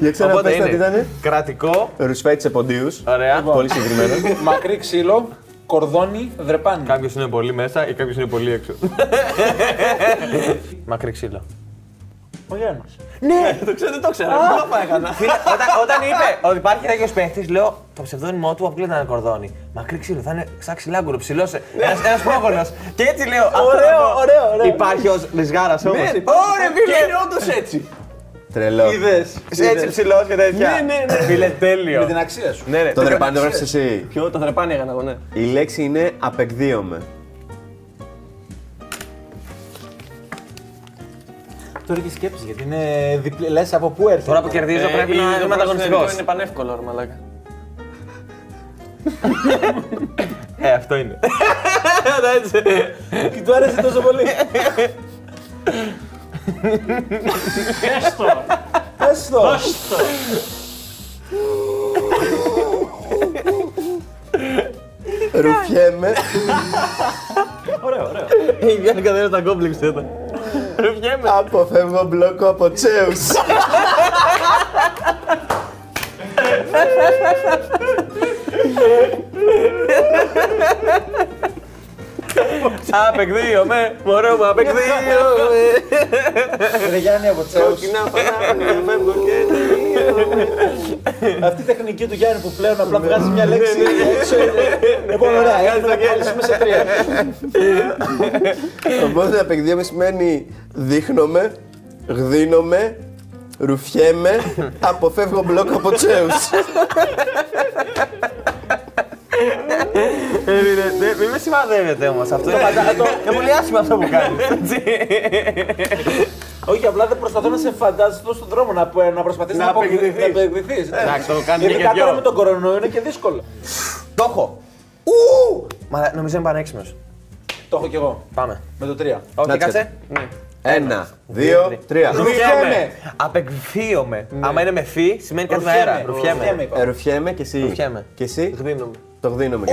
Για ξανά Οπότε πες τα τι είναι ήταν. κρατικό, Ρουσφέτη σε ποντίους. ωραία. Πολύ συγκεκριμένο. μακρύ ξύλο, κορδόνι, δρεπάνι. Κάποιος είναι πολύ μέσα ή κάποιος είναι πολύ έξω. Μακρύ ξύλο. Ο Γιάννης. Ναι, το ξέρω, δεν το ξέρω. Μπλόφα έκανα. Φίλε, όταν, όταν είπε ότι υπάρχει τέτοιος παίχτης, λέω το ψευδόνυμό του αποκλείεται να είναι κορδόνι. Μακρύ ξύλο, θα είναι σαν ξυλάγκουρο, ψηλός. Ένας πρόγονος. Και έτσι λέω. αυτό Ωραίο, θα πω. ωραίο, ωραίο. Υπάρχει ως λισγάρα όμως. Ναι, Ωραία, Και φίλε. είναι όντως έτσι. Τρελό. Είδες. Έτσι ψηλός και τέτοια. Ναι, ναι, ναι. Φίλε, τέλειο. Με την αξία σου. Ναι, ρε. Το δρεπάνι το γράψεις εσύ. Ποιο το θρεπάνι έκανα εγώ, ναι. Η λέξη είναι απεκδίωμε. Τώρα έχει σκέψη γιατί είναι διπλή. Λες από πού έρθει. Τώρα που κερδίζω πρέπει να είμαι ανταγωνιστικός. Είναι πανεύκολο, ρε μαλάκα. Ε, αυτό είναι. Και του άρεσε τόσο πολύ. Έστω. Έστω. Ρουφιέμαι. Η Βιάνκα δεν είναι τα κόμπλεξ εδώ. Ρουφιέμαι. Αποφεύγω μπλόκο από τσέους. Απεκδίωμαι, μωρό μου, απεκδίωμαι. Ρε Γιάννη από Τσέους. Κόκκινα φανάρια, φεύγω και Αυτή η τεχνική του Γιάννη που πλέον απλά βγάζει μια λέξη έξω. είναι- Λοιπόν, ωραία, έχουμε να κόλλησουμε σε τρία. Οπότε απεκδίωμε σημαίνει δείχνομαι, γδίνομαι, ρουφιέμαι, αποφεύγω μπλόκο από τσέους. Μην με σημαδεύετε όμως αυτό. Είναι είναι πολύ άσχημο αυτό που κάνεις. Όχι, απλά δεν προσπαθώ να σε φαντάζεσαι στον δρόμο να, να προσπαθείς να, Να απο- απεκδηθείς. να απεκδηθείς. Εντάξει, το κάνει και Ειδικά δυο. τώρα με τον κορονοϊό είναι και δύσκολο. Το έχω. Ου! Μα νομίζω είναι πανέξυπνος. Το έχω κι εγώ. Πάμε. Με το τρία. Όχι, Να κάτσε. Ένα, δύο, τρία. Ρουφιέμαι. Απεκδίωμαι. Άμα είναι με φι, σημαίνει κάτι με Ρουφιέμαι. αέρα. Ρουφιέμαι. Ρουφιέμαι, είπα. Ε, Ρουφιέμαι και εσύ. Ρουφιέμαι. Και εσύ; Γδίνομαι. Το γδύνομαι.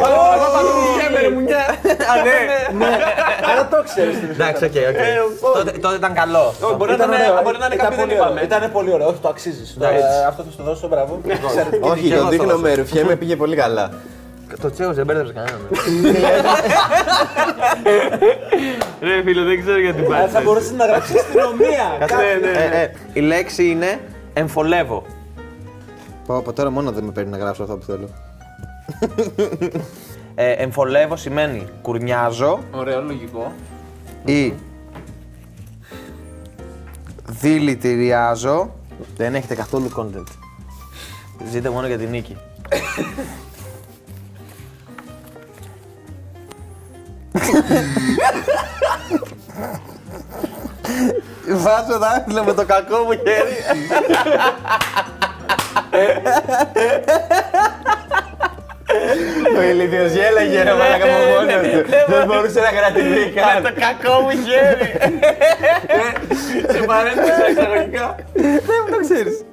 Αλλά το ξέρεις. Εντάξει, οκ, οκ. Τότε- Τότε ήταν καλό. Μπορεί να είναι- μπορεί να είναι κάποιοι δεν είπαμε. Ήταν πολύ ωραίο, όχι το αξίζεις. Εντάξει. Αυτό θα σου το δώσω, μπράβο. Εξαιρετική Όχι, και εγώ το θα δείχνω δώσω. με ρουφιέ με πήγε πολύ καλά. Το τσέο δεν μπέρδεψε κανέναν. Ρε φίλε, δεν ξέρω γιατί Αλλά θα μπορούσες να γράψεις αστυνομία. Ναι, ναι. Ε, ε, η λέξη είναι εμφωλεύω. Πω, από τώρα μόνο δεν με παίρνει να γράψω αυτό που θέλω. Ε, εμφολεύω σημαίνει κουρνιάζω Ωραίο, λογικό. ή δηλητηριάζω. Δεν έχετε καθόλου content. Ζείτε μόνο για την νίκη. Βάζω δάχτυλο με το κακό μου χέρι. Ο ηλίθιος γέλαγε ρε μαλάκα από μόνος του. Δεν μπορούσε να κρατηθεί καν. το κακό μου χέρι. Σε παρένθεση εξαγωγικά. Δεν το ξέρεις.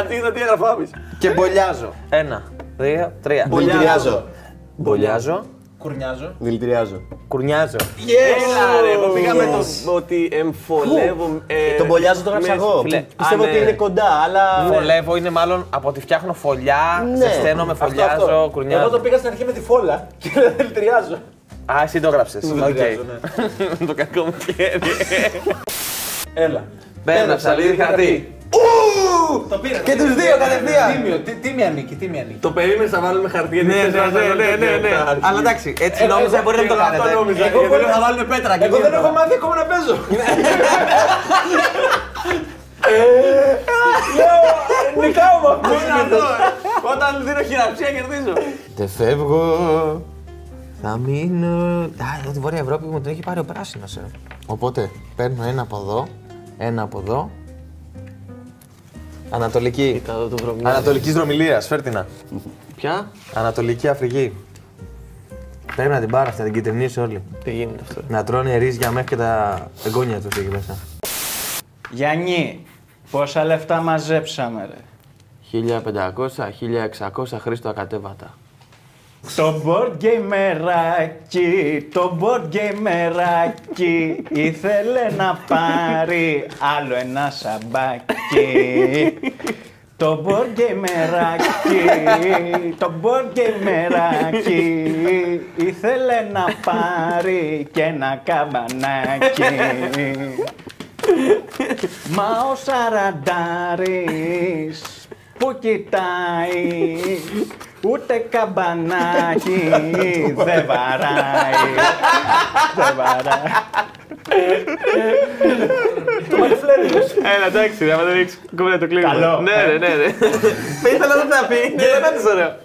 Αντί τι έγραφα Και μπολιάζω. Ένα, δύο, τρία. Δηλητηριάζω. Μπολιάζω. Κουρνιάζω. Δηλητηριάζω. Κουρνιάζω. Έλα ρε, εγώ πήγα με το ότι εμφωλεύω. ε, Τον μπολιάζω το γράψα με- εγώ. φίλε, Πιστεύω α, ότι ναι. είναι κοντά, αλλά. Φωλεύω είναι μάλλον από ότι φτιάχνω φωλιά, Ναι. ζεσταίνομαι, Αυτό, φωλιάζω, αυτό. Εγώ κουρνιάζω. το πήγα στην αρχή με τη φόλα και δηλητηριάζω. Α, εσύ το έγραψες. Οκ. Δηλητηριάζω, ναι. Το κακό μου χέρι. Έλα. Πέτρα, ψαλίδι, χαρτί. Το πήρα. Και τους δύο κατευθείαν. Τίμιο, τι, τι με ανήκει, τι με ανήκει. Το περίμενες να βάλουμε χαρτί. γιατί Ναι, θες ναι, να ναι, βάλουμε ναι, ναι, ναι. χαρτί. Αλλά εντάξει, έτσι Ε, νόμιζα εγώ- μπορεί να το Εγώ αυτό κάνετε. νόμιζα. Εγώ Γιατί μπορεί λέω να- να βάλουμε πέτρα και Εγώ δεν τίποτα. έχω μάθει ακόμα να παίζω. Νικάω με αυτό. Είναι αυτό. Όταν δίνω χειραψία κερδίζω. Δεν φεύγω. Θα μείνω. Α, τη Βόρεια Ευρώπη μου την έχει πάρει ο πράσινος. Ε. Οπότε παίρνω ένα από εδώ, ένα από εδώ. Ανατολική. Κάτω το βρωμιάρι. Ανατολικής δρομιλίας, φέρτηνα. Ποια; Ανατολική Αφρική. Πρέπει να την πάρω αυτή, να την κυτρινίσει όλη. Τι γίνεται αυτό. Να τρώνε ρύζια μέχρι και τα εγγόνια τους εκεί μέσα. Γιάννη, πόσα λεφτά μαζέψαμε ρε; 1500-1600 Χρήστο ακατέβατα. Το board gamerάκι, το board gamerάκι ήθελε να πάρει άλλο ένα σαμπάκι. Το board gamerάκι, το board gamerάκι ήθελε να πάρει και ένα καμπανάκι. Μα ο Σαραντάρης που κοιτάεις ούτε καμπανάκι δεν βαράει. Δεν βαράει. Έλα, εντάξει, άμα δεν ρίξει κομμένα το κλείνουμε. Καλό. Ναι, ναι, ναι. ναι. Ήθελα να τα πει και δεν είναι ωραίο.